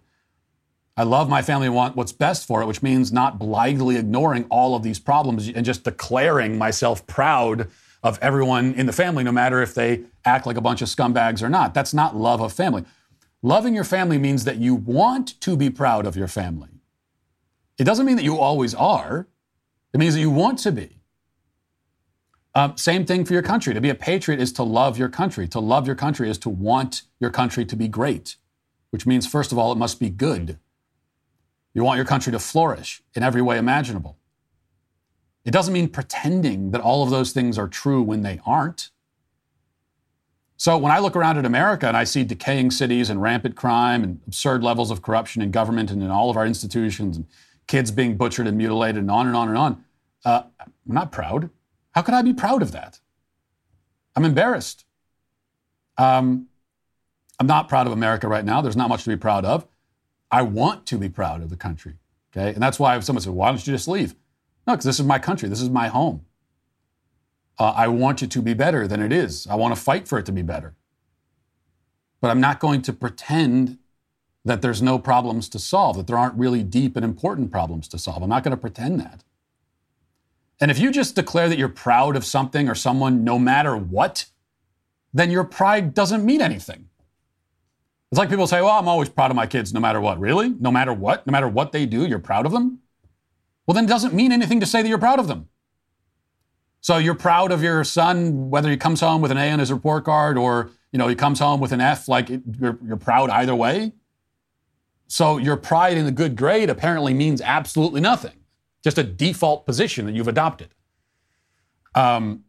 I love my family and want what's best for it, which means not blithely ignoring all of these problems and just declaring myself proud of everyone in the family, no matter if they act like a bunch of scumbags or not. That's not love of family. Loving your family means that you want to be proud of your family. It doesn't mean that you always are, it means that you want to be. Um, same thing for your country. To be a patriot is to love your country. To love your country is to want your country to be great, which means, first of all, it must be good. You want your country to flourish in every way imaginable. It doesn't mean pretending that all of those things are true when they aren't. So when I look around at America and I see decaying cities and rampant crime and absurd levels of corruption in government and in all of our institutions and kids being butchered and mutilated and on and on and on, uh, I'm not proud. How could I be proud of that? I'm embarrassed. Um, I'm not proud of America right now. There's not much to be proud of. I want to be proud of the country. Okay. And that's why if someone said, why don't you just leave? No, because this is my country. This is my home. Uh, I want it to be better than it is. I want to fight for it to be better. But I'm not going to pretend that there's no problems to solve, that there aren't really deep and important problems to solve. I'm not going to pretend that. And if you just declare that you're proud of something or someone no matter what, then your pride doesn't mean anything. It's like people say, well, I'm always proud of my kids no matter what. Really? No matter what? No matter what they do, you're proud of them? Well, then it doesn't mean anything to say that you're proud of them. So you're proud of your son, whether he comes home with an A on his report card or, you know, he comes home with an F, like you're, you're proud either way. So your pride in a good grade apparently means absolutely nothing, just a default position that you've adopted. Um,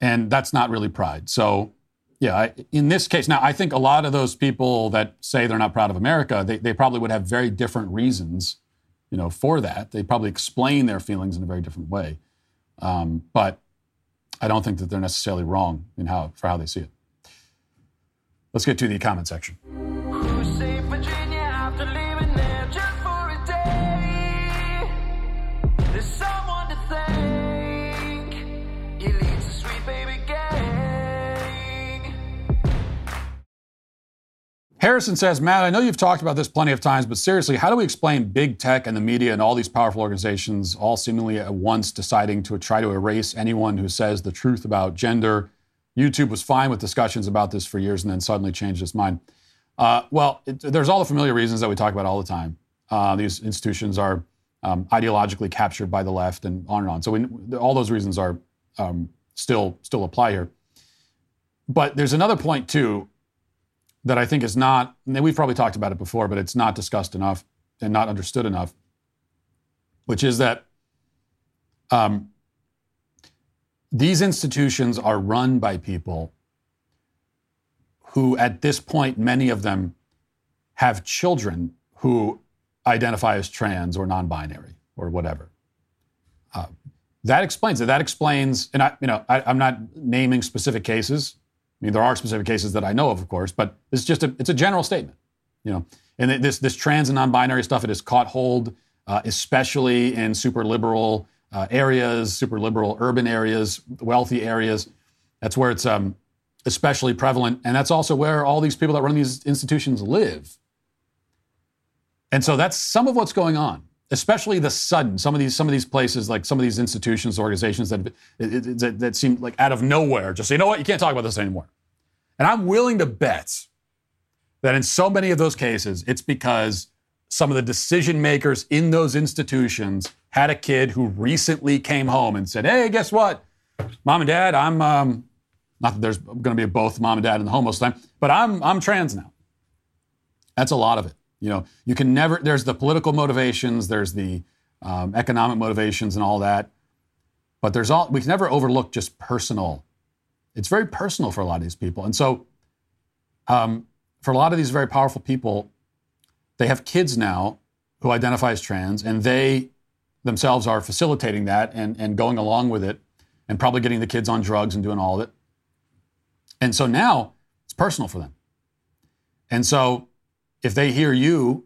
and that's not really pride. So, yeah, I, in this case, now I think a lot of those people that say they're not proud of America, they, they probably would have very different reasons, you know, for that. They probably explain their feelings in a very different way. Um, but I don't think that they're necessarily wrong in how for how they see it. Let's get to the comment section. Harrison says, Matt, I know you've talked about this plenty of times, but seriously, how do we explain big tech and the media and all these powerful organizations all seemingly at once deciding to try to erase anyone who says the truth about gender? YouTube was fine with discussions about this for years and then suddenly changed its mind. Uh, well, it, there's all the familiar reasons that we talk about all the time. Uh, these institutions are um, ideologically captured by the left and on and on. So we, all those reasons are um, still still apply here. But there's another point too that I think is not, we've probably talked about it before, but it's not discussed enough and not understood enough, which is that um, these institutions are run by people who, at this point, many of them have children who identify as trans or non binary or whatever. Uh, that explains it. That explains, and I, you know, I, I'm not naming specific cases mean, there are specific cases that I know of, of course, but it's just a, it's a general statement, you know. And this this trans and non-binary stuff, it has caught hold, uh, especially in super liberal uh, areas, super liberal urban areas, wealthy areas. That's where it's um, especially prevalent, and that's also where all these people that run these institutions live. And so that's some of what's going on especially the sudden some of these some of these places like some of these institutions organizations that that, that seem like out of nowhere just say you know what? You can't talk about this anymore. And i'm willing to bet that in so many of those cases it's because some of the decision makers in those institutions had a kid who recently came home and said hey guess what? Mom and dad i'm um, not that there's going to be both mom and dad in the home the time but i'm i'm trans now. That's a lot of it you know, you can never, there's the political motivations, there's the um, economic motivations and all that. But there's all, we can never overlook just personal. It's very personal for a lot of these people. And so, um, for a lot of these very powerful people, they have kids now who identify as trans, and they themselves are facilitating that and, and going along with it and probably getting the kids on drugs and doing all of it. And so now it's personal for them. And so if they hear you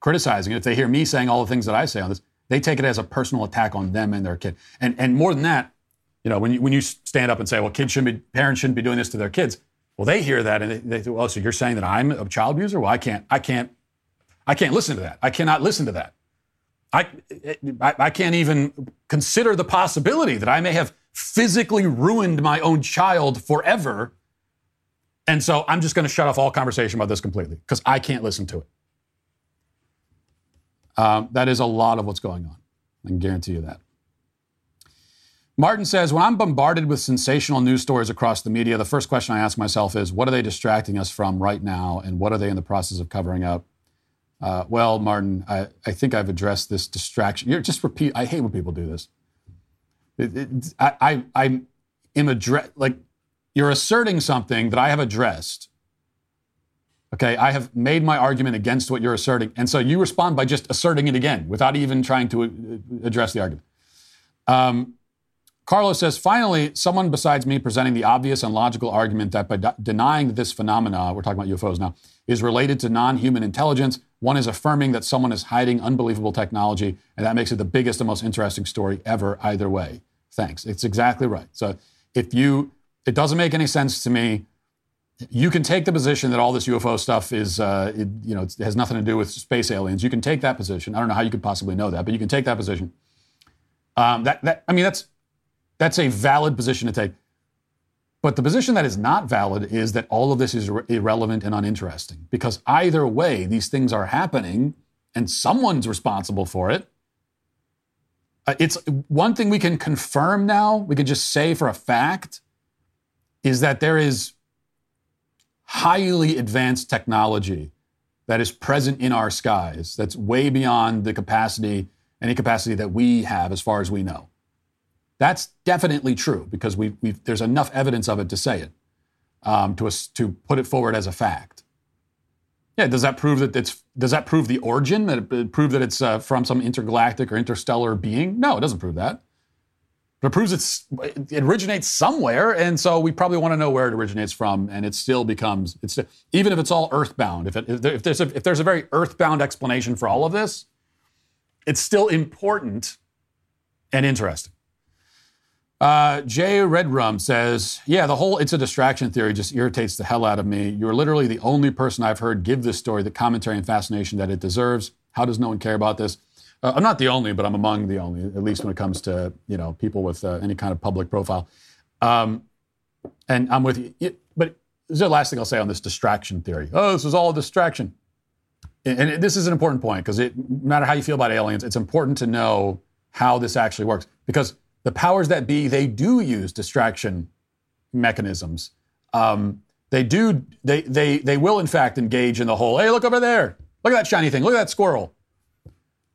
criticizing it, if they hear me saying all the things that I say on this, they take it as a personal attack on them and their kid. And and more than that, you know, when you when you stand up and say, well, kids shouldn't be parents shouldn't be doing this to their kids, well, they hear that and they, think, well, so you're saying that I'm a child abuser? Well, I can't, I can't, I can't listen to that. I cannot listen to that. I, I, I can't even consider the possibility that I may have physically ruined my own child forever and so I'm just going to shut off all conversation about this completely because I can't listen to it. Um, that is a lot of what's going on. I can guarantee you that. Martin says, when I'm bombarded with sensational news stories across the media, the first question I ask myself is, what are they distracting us from right now, and what are they in the process of covering up? Uh, well, Martin, I, I, think I've addressed this distraction. You're just repeat. I hate when people do this. It, it, I, I, I am address like you're asserting something that I have addressed. Okay, I have made my argument against what you're asserting. And so you respond by just asserting it again without even trying to uh, address the argument. Um, Carlos says, finally, someone besides me presenting the obvious and logical argument that by denying that this phenomena, we're talking about UFOs now, is related to non human intelligence, One is affirming that someone is hiding unbelievable technology, and that makes it the biggest and most interesting story ever, either way. Thanks. It's exactly right. So if you, it doesn't make any sense to me. You can take the position that all this UFO stuff is, uh, it, you know, it has nothing to do with space aliens. You can take that position. I don't know how you could possibly know that, but you can take that position. Um, that, that, I mean, that's that's a valid position to take. But the position that is not valid is that all of this is ir- irrelevant and uninteresting. Because either way, these things are happening and someone's responsible for it. Uh, it's one thing we can confirm now, we can just say for a fact, is that there is highly advanced technology that is present in our skies that's way beyond the capacity, any capacity that we have as far as we know. That's definitely true because we, there's enough evidence of it to say it, um, to, us, to put it forward as a fact. Yeah, does that prove that it's does that prove the origin? That it prove that it's uh, from some intergalactic or interstellar being? No, it doesn't prove that. It proves it's it originates somewhere, and so we probably want to know where it originates from. And it still becomes it's even if it's all earthbound. If, it, if there's a, if there's a very earthbound explanation for all of this, it's still important and interesting. Uh, Jay Redrum says, Yeah, the whole it's a distraction theory just irritates the hell out of me. You're literally the only person I've heard give this story the commentary and fascination that it deserves. How does no one care about this? Uh, I'm not the only, but I'm among the only, at least when it comes to you know people with uh, any kind of public profile. Um, and I'm with you. But this is the last thing I'll say on this distraction theory. Oh, this is all a distraction. And, this is an important point because no matter how you feel about aliens, it's important to know how this actually works because the powers that be, they do use distraction mechanisms. Um, they do, they, they, they will in fact engage in the whole, hey, look over there. Look at that shiny thing. Look at that squirrel.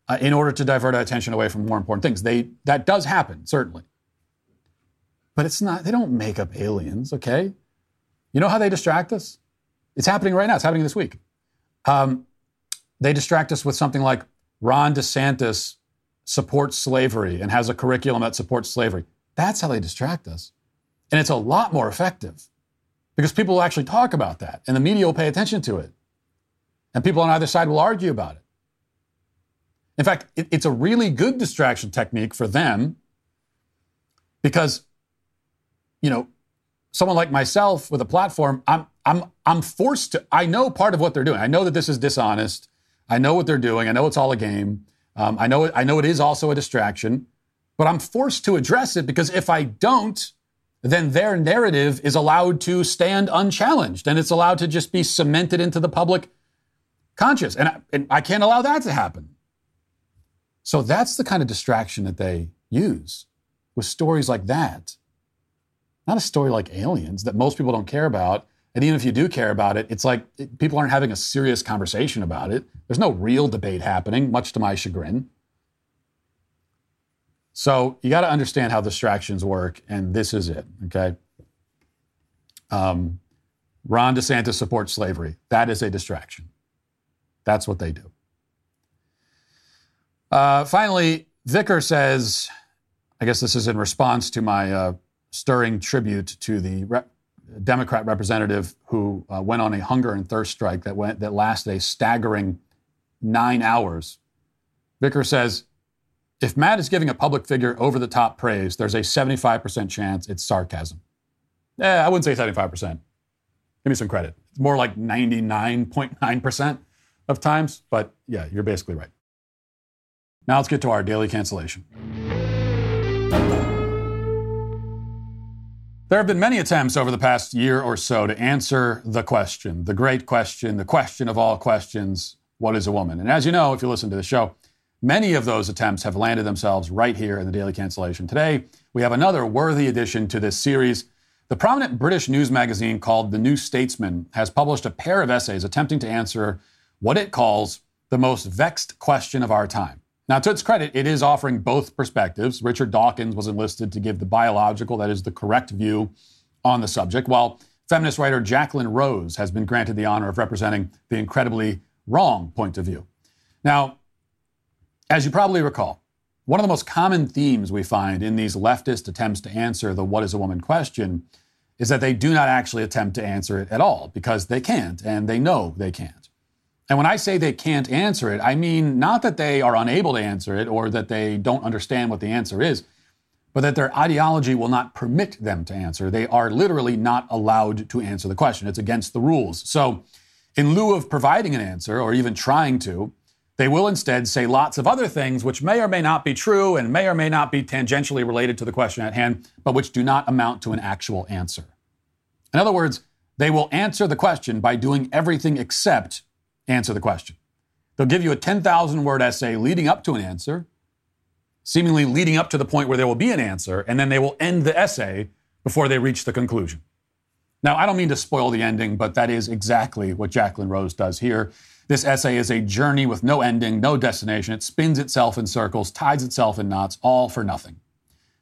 Uh, in order to divert our attention away from more important things. They, that does happen, certainly. But it's not, they don't make up aliens, okay? You know how they distract us? It's happening right now. It's happening this week. Um, they distract us with something like Ron DeSantis supports slavery and has a curriculum that supports slavery. That's how they distract us. And it's a lot more effective because people will actually talk about that and the media will pay attention to it. And people on either side will argue about it. In fact, it, it's a really good distraction technique for them because, you know, someone like myself with a platform, I'm, I'm, I'm forced to, I know part of what they're doing. I know that this is dishonest. I know what they're doing. I know it's all a game. Um, I know I know it is also a distraction, but I'm forced to address it because if I don't, then their narrative is allowed to stand unchallenged and it's allowed to just be cemented into the public conscious. And I, and I can't allow that to happen. So that's the kind of distraction that they use with stories like that. Not a story like aliens that most people don't care about. And even if you do care about it, it's like people aren't having a serious conversation about it. There's no real debate happening, much to my chagrin. So you got to understand how distractions work, and this is it, okay? Um, Ron DeSantis supports slavery. That is a distraction. That's what they do. Uh, finally, Vicker says, I guess this is in response to my uh, stirring tribute to the rep- Democrat representative who uh, went on a hunger and thirst strike that went that lasted a staggering nine hours. Vicker says, if Matt is giving a public figure over the top praise, there's a 75% chance it's sarcasm. Eh, I wouldn't say 75%. Give me some credit. It's more like 99.9% of times, but yeah, you're basically right. Now let's get to our daily cancellation. There have been many attempts over the past year or so to answer the question, the great question, the question of all questions what is a woman? And as you know, if you listen to the show, many of those attempts have landed themselves right here in the Daily Cancellation. Today, we have another worthy addition to this series. The prominent British news magazine called The New Statesman has published a pair of essays attempting to answer what it calls the most vexed question of our time. Now, to its credit, it is offering both perspectives. Richard Dawkins was enlisted to give the biological, that is, the correct view on the subject, while feminist writer Jacqueline Rose has been granted the honor of representing the incredibly wrong point of view. Now, as you probably recall, one of the most common themes we find in these leftist attempts to answer the what is a woman question is that they do not actually attempt to answer it at all because they can't and they know they can't. And when I say they can't answer it, I mean not that they are unable to answer it or that they don't understand what the answer is, but that their ideology will not permit them to answer. They are literally not allowed to answer the question. It's against the rules. So, in lieu of providing an answer or even trying to, they will instead say lots of other things which may or may not be true and may or may not be tangentially related to the question at hand, but which do not amount to an actual answer. In other words, they will answer the question by doing everything except answer the question. They'll give you a 10,000 word essay leading up to an answer, seemingly leading up to the point where there will be an answer, and then they will end the essay before they reach the conclusion. Now, I don't mean to spoil the ending, but that is exactly what Jacqueline Rose does here. This essay is a journey with no ending, no destination. It spins itself in circles, ties itself in knots, all for nothing.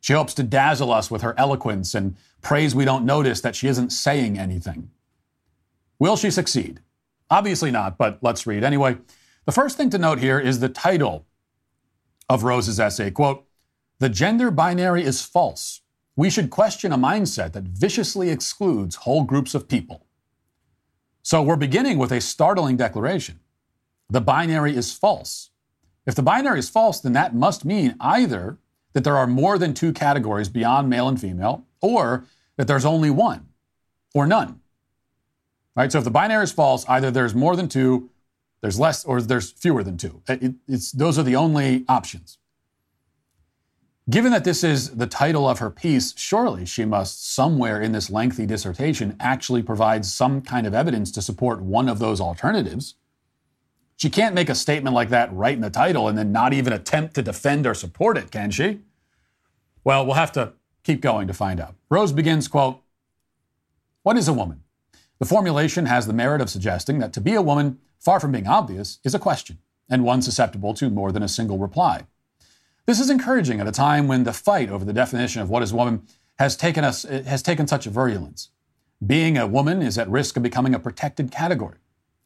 She hopes to dazzle us with her eloquence and prays we don't notice that she isn't saying anything. Will she succeed? Obviously not, but let's read anyway. The first thing to note here is the title of Rose's essay. Quote, The gender binary is false. We should question a mindset that viciously excludes whole groups of people. So we're beginning with a startling declaration. The binary is false. If the binary is false, then that must mean either that there are more than two categories beyond male and female, or that there's only one or none. Right? So if the binary is false, either there's more than two, there's less, or there's fewer than two. It, those are the only options. Given that this is the title of her piece, surely she must, somewhere in this lengthy dissertation, actually provide some kind of evidence to support one of those alternatives. She can't make a statement like that right in the title and then not even attempt to defend or support it, can she? Well, we'll have to keep going to find out. Rose begins, quote, What is a woman? The formulation has the merit of suggesting that to be a woman, far from being obvious, is a question, and one susceptible to more than a single reply. This is encouraging at a time when the fight over the definition of what is woman has taken us eh, has taken such virulence. Being a woman is at risk of becoming a protected category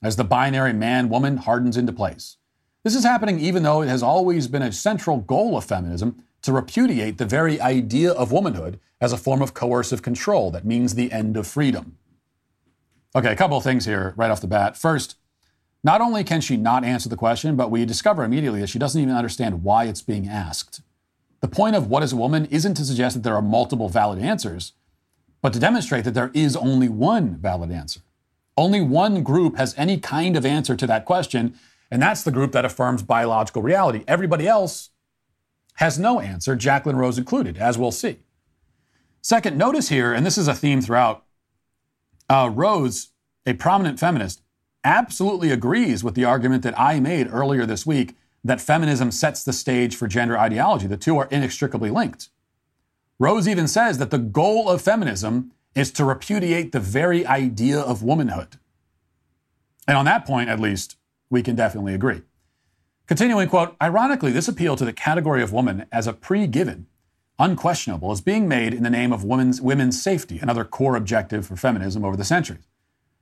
as the binary man woman hardens into place. This is happening even though it has always been a central goal of feminism to repudiate the very idea of womanhood as a form of coercive control that means the end of freedom. Okay, a couple of things here right off the bat. First, not only can she not answer the question, but we discover immediately that she doesn't even understand why it's being asked. The point of what is a woman isn't to suggest that there are multiple valid answers, but to demonstrate that there is only one valid answer. Only one group has any kind of answer to that question, and that's the group that affirms biological reality. Everybody else has no answer, Jacqueline Rose included, as we'll see. Second, notice here, and this is a theme throughout uh, Rose, a prominent feminist, absolutely agrees with the argument that I made earlier this week that feminism sets the stage for gender ideology. The two are inextricably linked. Rose even says that the goal of feminism is to repudiate the very idea of womanhood. And on that point, at least, we can definitely agree. Continuing, quote, ironically, this appeal to the category of woman as a pre given unquestionable, is being made in the name of women's, women's safety, another core objective for feminism over the centuries.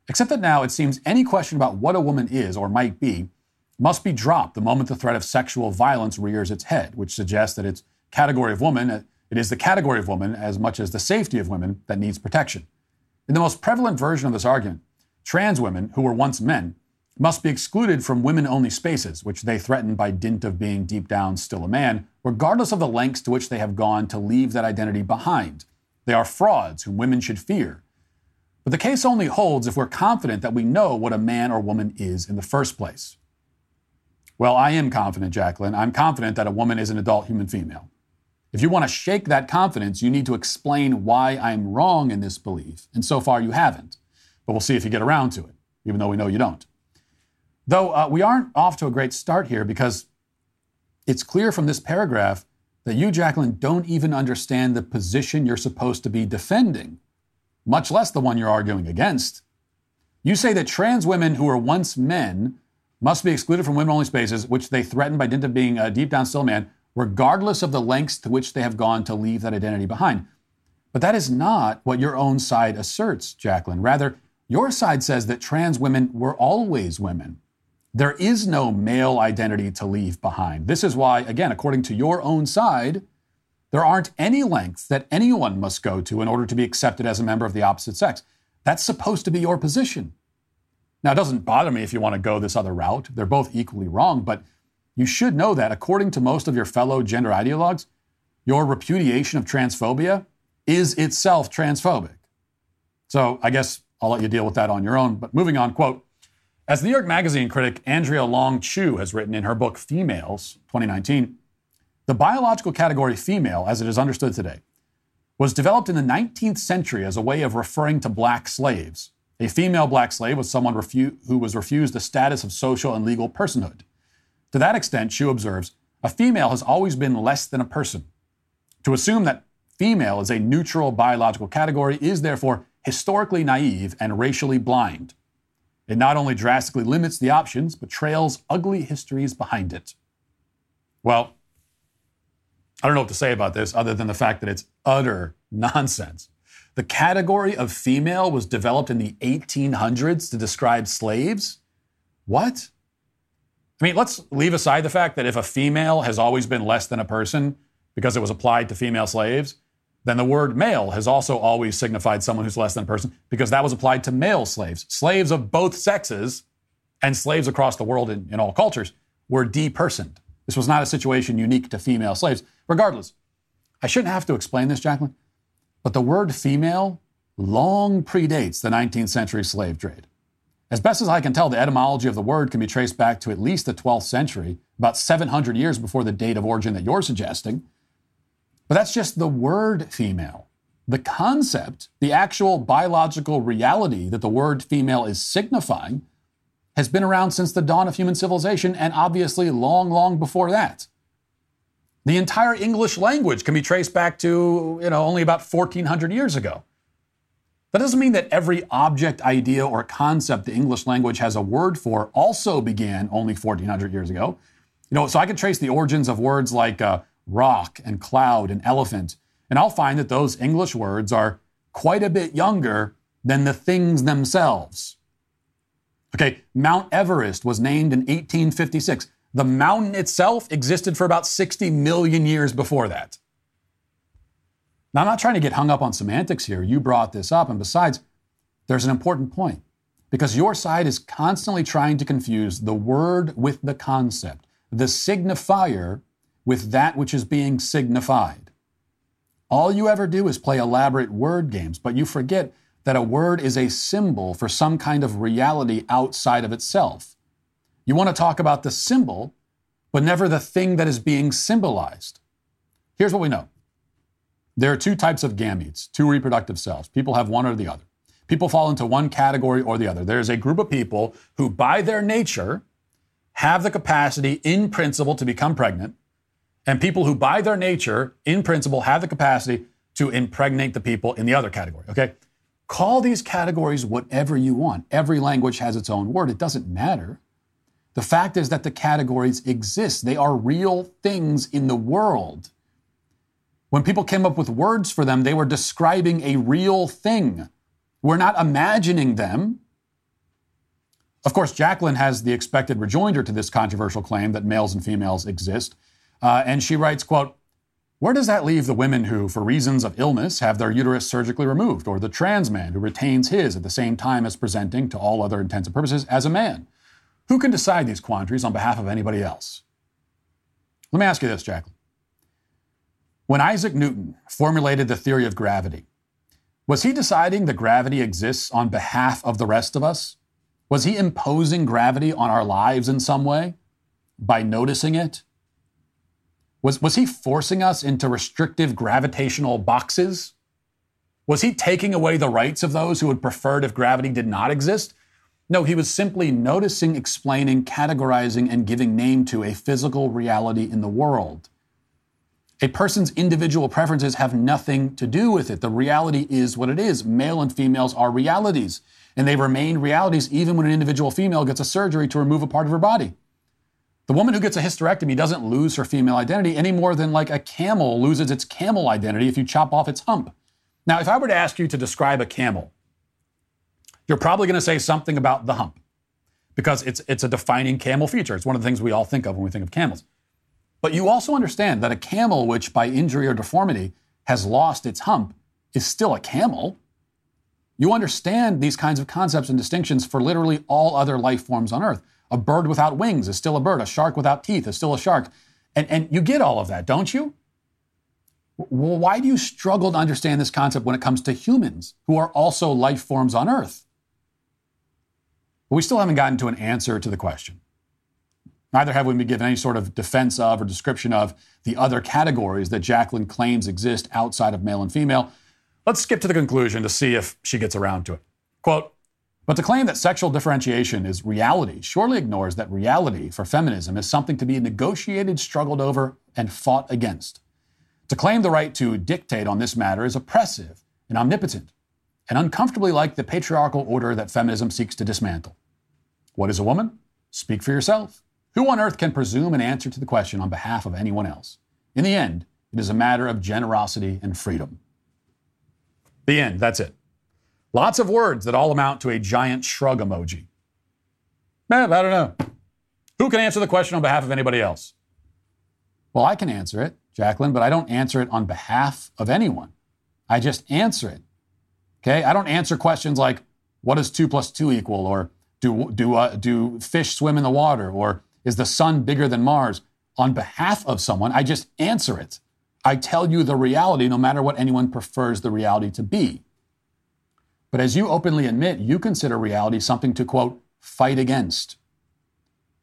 Except that now it seems any question about what a woman is or might be must be dropped the moment the threat of sexual violence rears its head, which suggests that it's category of woman, uh, it is the category of woman as much as the safety of women that needs protection. In the most prevalent version of this argument, trans women, who were once men, must be excluded from women only spaces, which they threaten by dint of being deep down still a man, regardless of the lengths to which they have gone to leave that identity behind. They are frauds whom women should fear. But the case only holds if we're confident that we know what a man or woman is in the first place. Well, I am confident, Jacqueline. I'm confident that a woman is an adult human female. If you want to shake that confidence, you need to explain why I'm wrong in this belief, and so far you haven't. But we'll see if you get around to it, even though we know you don't. Though uh, we aren't off to a great start here because it's clear from this paragraph that you, Jacqueline, don't even understand the position you're supposed to be defending, much less the one you're arguing against. You say that trans women who were once men must be excluded from women only spaces, which they threaten by dint of being a deep down still man, regardless of the lengths to which they have gone to leave that identity behind. But that is not what your own side asserts, Jacqueline. Rather, your side says that trans women were always women there is no male identity to leave behind. This is why, again, according to your own side, there aren't any lengths that anyone must go to in order to be accepted as a member of the opposite sex. That's supposed to be your position. Now, it doesn't bother me if you want to go this other route. They're both equally wrong, but you should know that according to most of your fellow gender ideologues, your repudiation of transphobia is itself transphobic. So I guess I'll let you deal with that on your own. But moving on, quote, as New York Magazine critic Andrea Long Chu has written in her book Females, 2019, the biological category female, as it is understood today, was developed in the 19th century as a way of referring to black slaves. A female black slave was someone refu- who was refused the status of social and legal personhood. To that extent, Chu observes, a female has always been less than a person. To assume that female is a neutral biological category is therefore historically naive and racially blind. It not only drastically limits the options, but trails ugly histories behind it. Well, I don't know what to say about this other than the fact that it's utter nonsense. The category of female was developed in the 1800s to describe slaves? What? I mean, let's leave aside the fact that if a female has always been less than a person because it was applied to female slaves, then the word male has also always signified someone who's less than a person because that was applied to male slaves. Slaves of both sexes and slaves across the world in, in all cultures were depersoned. This was not a situation unique to female slaves. Regardless, I shouldn't have to explain this, Jacqueline, but the word female long predates the 19th century slave trade. As best as I can tell, the etymology of the word can be traced back to at least the 12th century, about 700 years before the date of origin that you're suggesting. But that's just the word female. The concept, the actual biological reality that the word female is signifying, has been around since the dawn of human civilization and obviously long, long before that. The entire English language can be traced back to, you know, only about 1400 years ago. That doesn't mean that every object, idea, or concept the English language has a word for also began only 1400 years ago. You know, so I can trace the origins of words like uh, rock and cloud and elephant, and I'll find that those English words are quite a bit younger than the things themselves. Okay, Mount Everest was named in 1856. The mountain itself existed for about 60 million years before that. Now, I'm not trying to get hung up on semantics here. You brought this up. And besides, there's an important point because your side is constantly trying to confuse the word with the concept, the signifier with that which is being signified. All you ever do is play elaborate word games, but you forget that a word is a symbol for some kind of reality outside of itself. You want to talk about the symbol, but never the thing that is being symbolized. Here's what we know there are two types of gametes, two reproductive cells. People have one or the other. People fall into one category or the other. There's a group of people who, by their nature, have the capacity in principle to become pregnant, and people who, by their nature, in principle, have the capacity to impregnate the people in the other category. Okay? Call these categories whatever you want. Every language has its own word. It doesn't matter. The fact is that the categories exist, they are real things in the world. When people came up with words for them, they were describing a real thing. We're not imagining them. Of course, Jacqueline has the expected rejoinder to this controversial claim that males and females exist. Uh, and she writes, quote, where does that leave the women who, for reasons of illness, have their uterus surgically removed, or the trans man who retains his at the same time as presenting, to all other intents and purposes, as a man? Who can decide these quandaries on behalf of anybody else? Let me ask you this, Jacqueline. When Isaac Newton formulated the theory of gravity, was he deciding that gravity exists on behalf of the rest of us? Was he imposing gravity on our lives in some way by noticing it? Was, was he forcing us into restrictive gravitational boxes? Was he taking away the rights of those who would prefer it if gravity did not exist? No, he was simply noticing, explaining, categorizing, and giving name to a physical reality in the world. A person's individual preferences have nothing to do with it. The reality is what it is. Male and females are realities, and they remain realities even when an individual female gets a surgery to remove a part of her body. The woman who gets a hysterectomy doesn't lose her female identity any more than like a camel loses its camel identity if you chop off its hump. Now, if I were to ask you to describe a camel, you're probably going to say something about the hump because it's, it's a defining camel feature. It's one of the things we all think of when we think of camels. But you also understand that a camel, which by injury or deformity has lost its hump, is still a camel. You understand these kinds of concepts and distinctions for literally all other life forms on Earth. A bird without wings is still a bird. A shark without teeth is still a shark. And, and you get all of that, don't you? Well, why do you struggle to understand this concept when it comes to humans who are also life forms on Earth? We still haven't gotten to an answer to the question. Neither have we been given any sort of defense of or description of the other categories that Jacqueline claims exist outside of male and female. Let's skip to the conclusion to see if she gets around to it. Quote, but to claim that sexual differentiation is reality surely ignores that reality for feminism is something to be negotiated, struggled over, and fought against. To claim the right to dictate on this matter is oppressive and omnipotent, and uncomfortably like the patriarchal order that feminism seeks to dismantle. What is a woman? Speak for yourself. Who on earth can presume an answer to the question on behalf of anyone else? In the end, it is a matter of generosity and freedom. The end. That's it. Lots of words that all amount to a giant shrug emoji. Eh, I don't know. Who can answer the question on behalf of anybody else? Well, I can answer it, Jacqueline, but I don't answer it on behalf of anyone. I just answer it. Okay? I don't answer questions like, what does two plus two equal? Or do, do, uh, do fish swim in the water? Or is the sun bigger than Mars? On behalf of someone, I just answer it. I tell you the reality no matter what anyone prefers the reality to be. But as you openly admit, you consider reality something to, quote, fight against.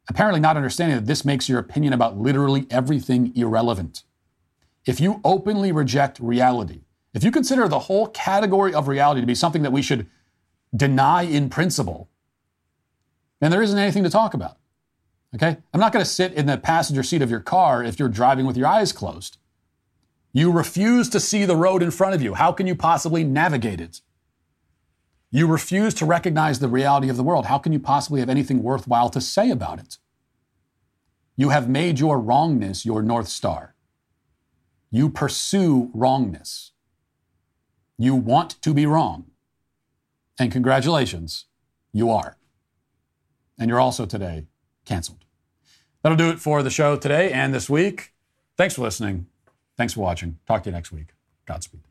Apparently, not understanding that this makes your opinion about literally everything irrelevant. If you openly reject reality, if you consider the whole category of reality to be something that we should deny in principle, then there isn't anything to talk about. Okay? I'm not going to sit in the passenger seat of your car if you're driving with your eyes closed. You refuse to see the road in front of you. How can you possibly navigate it? You refuse to recognize the reality of the world. How can you possibly have anything worthwhile to say about it? You have made your wrongness your North Star. You pursue wrongness. You want to be wrong. And congratulations, you are. And you're also today canceled. That'll do it for the show today and this week. Thanks for listening. Thanks for watching. Talk to you next week. Godspeed.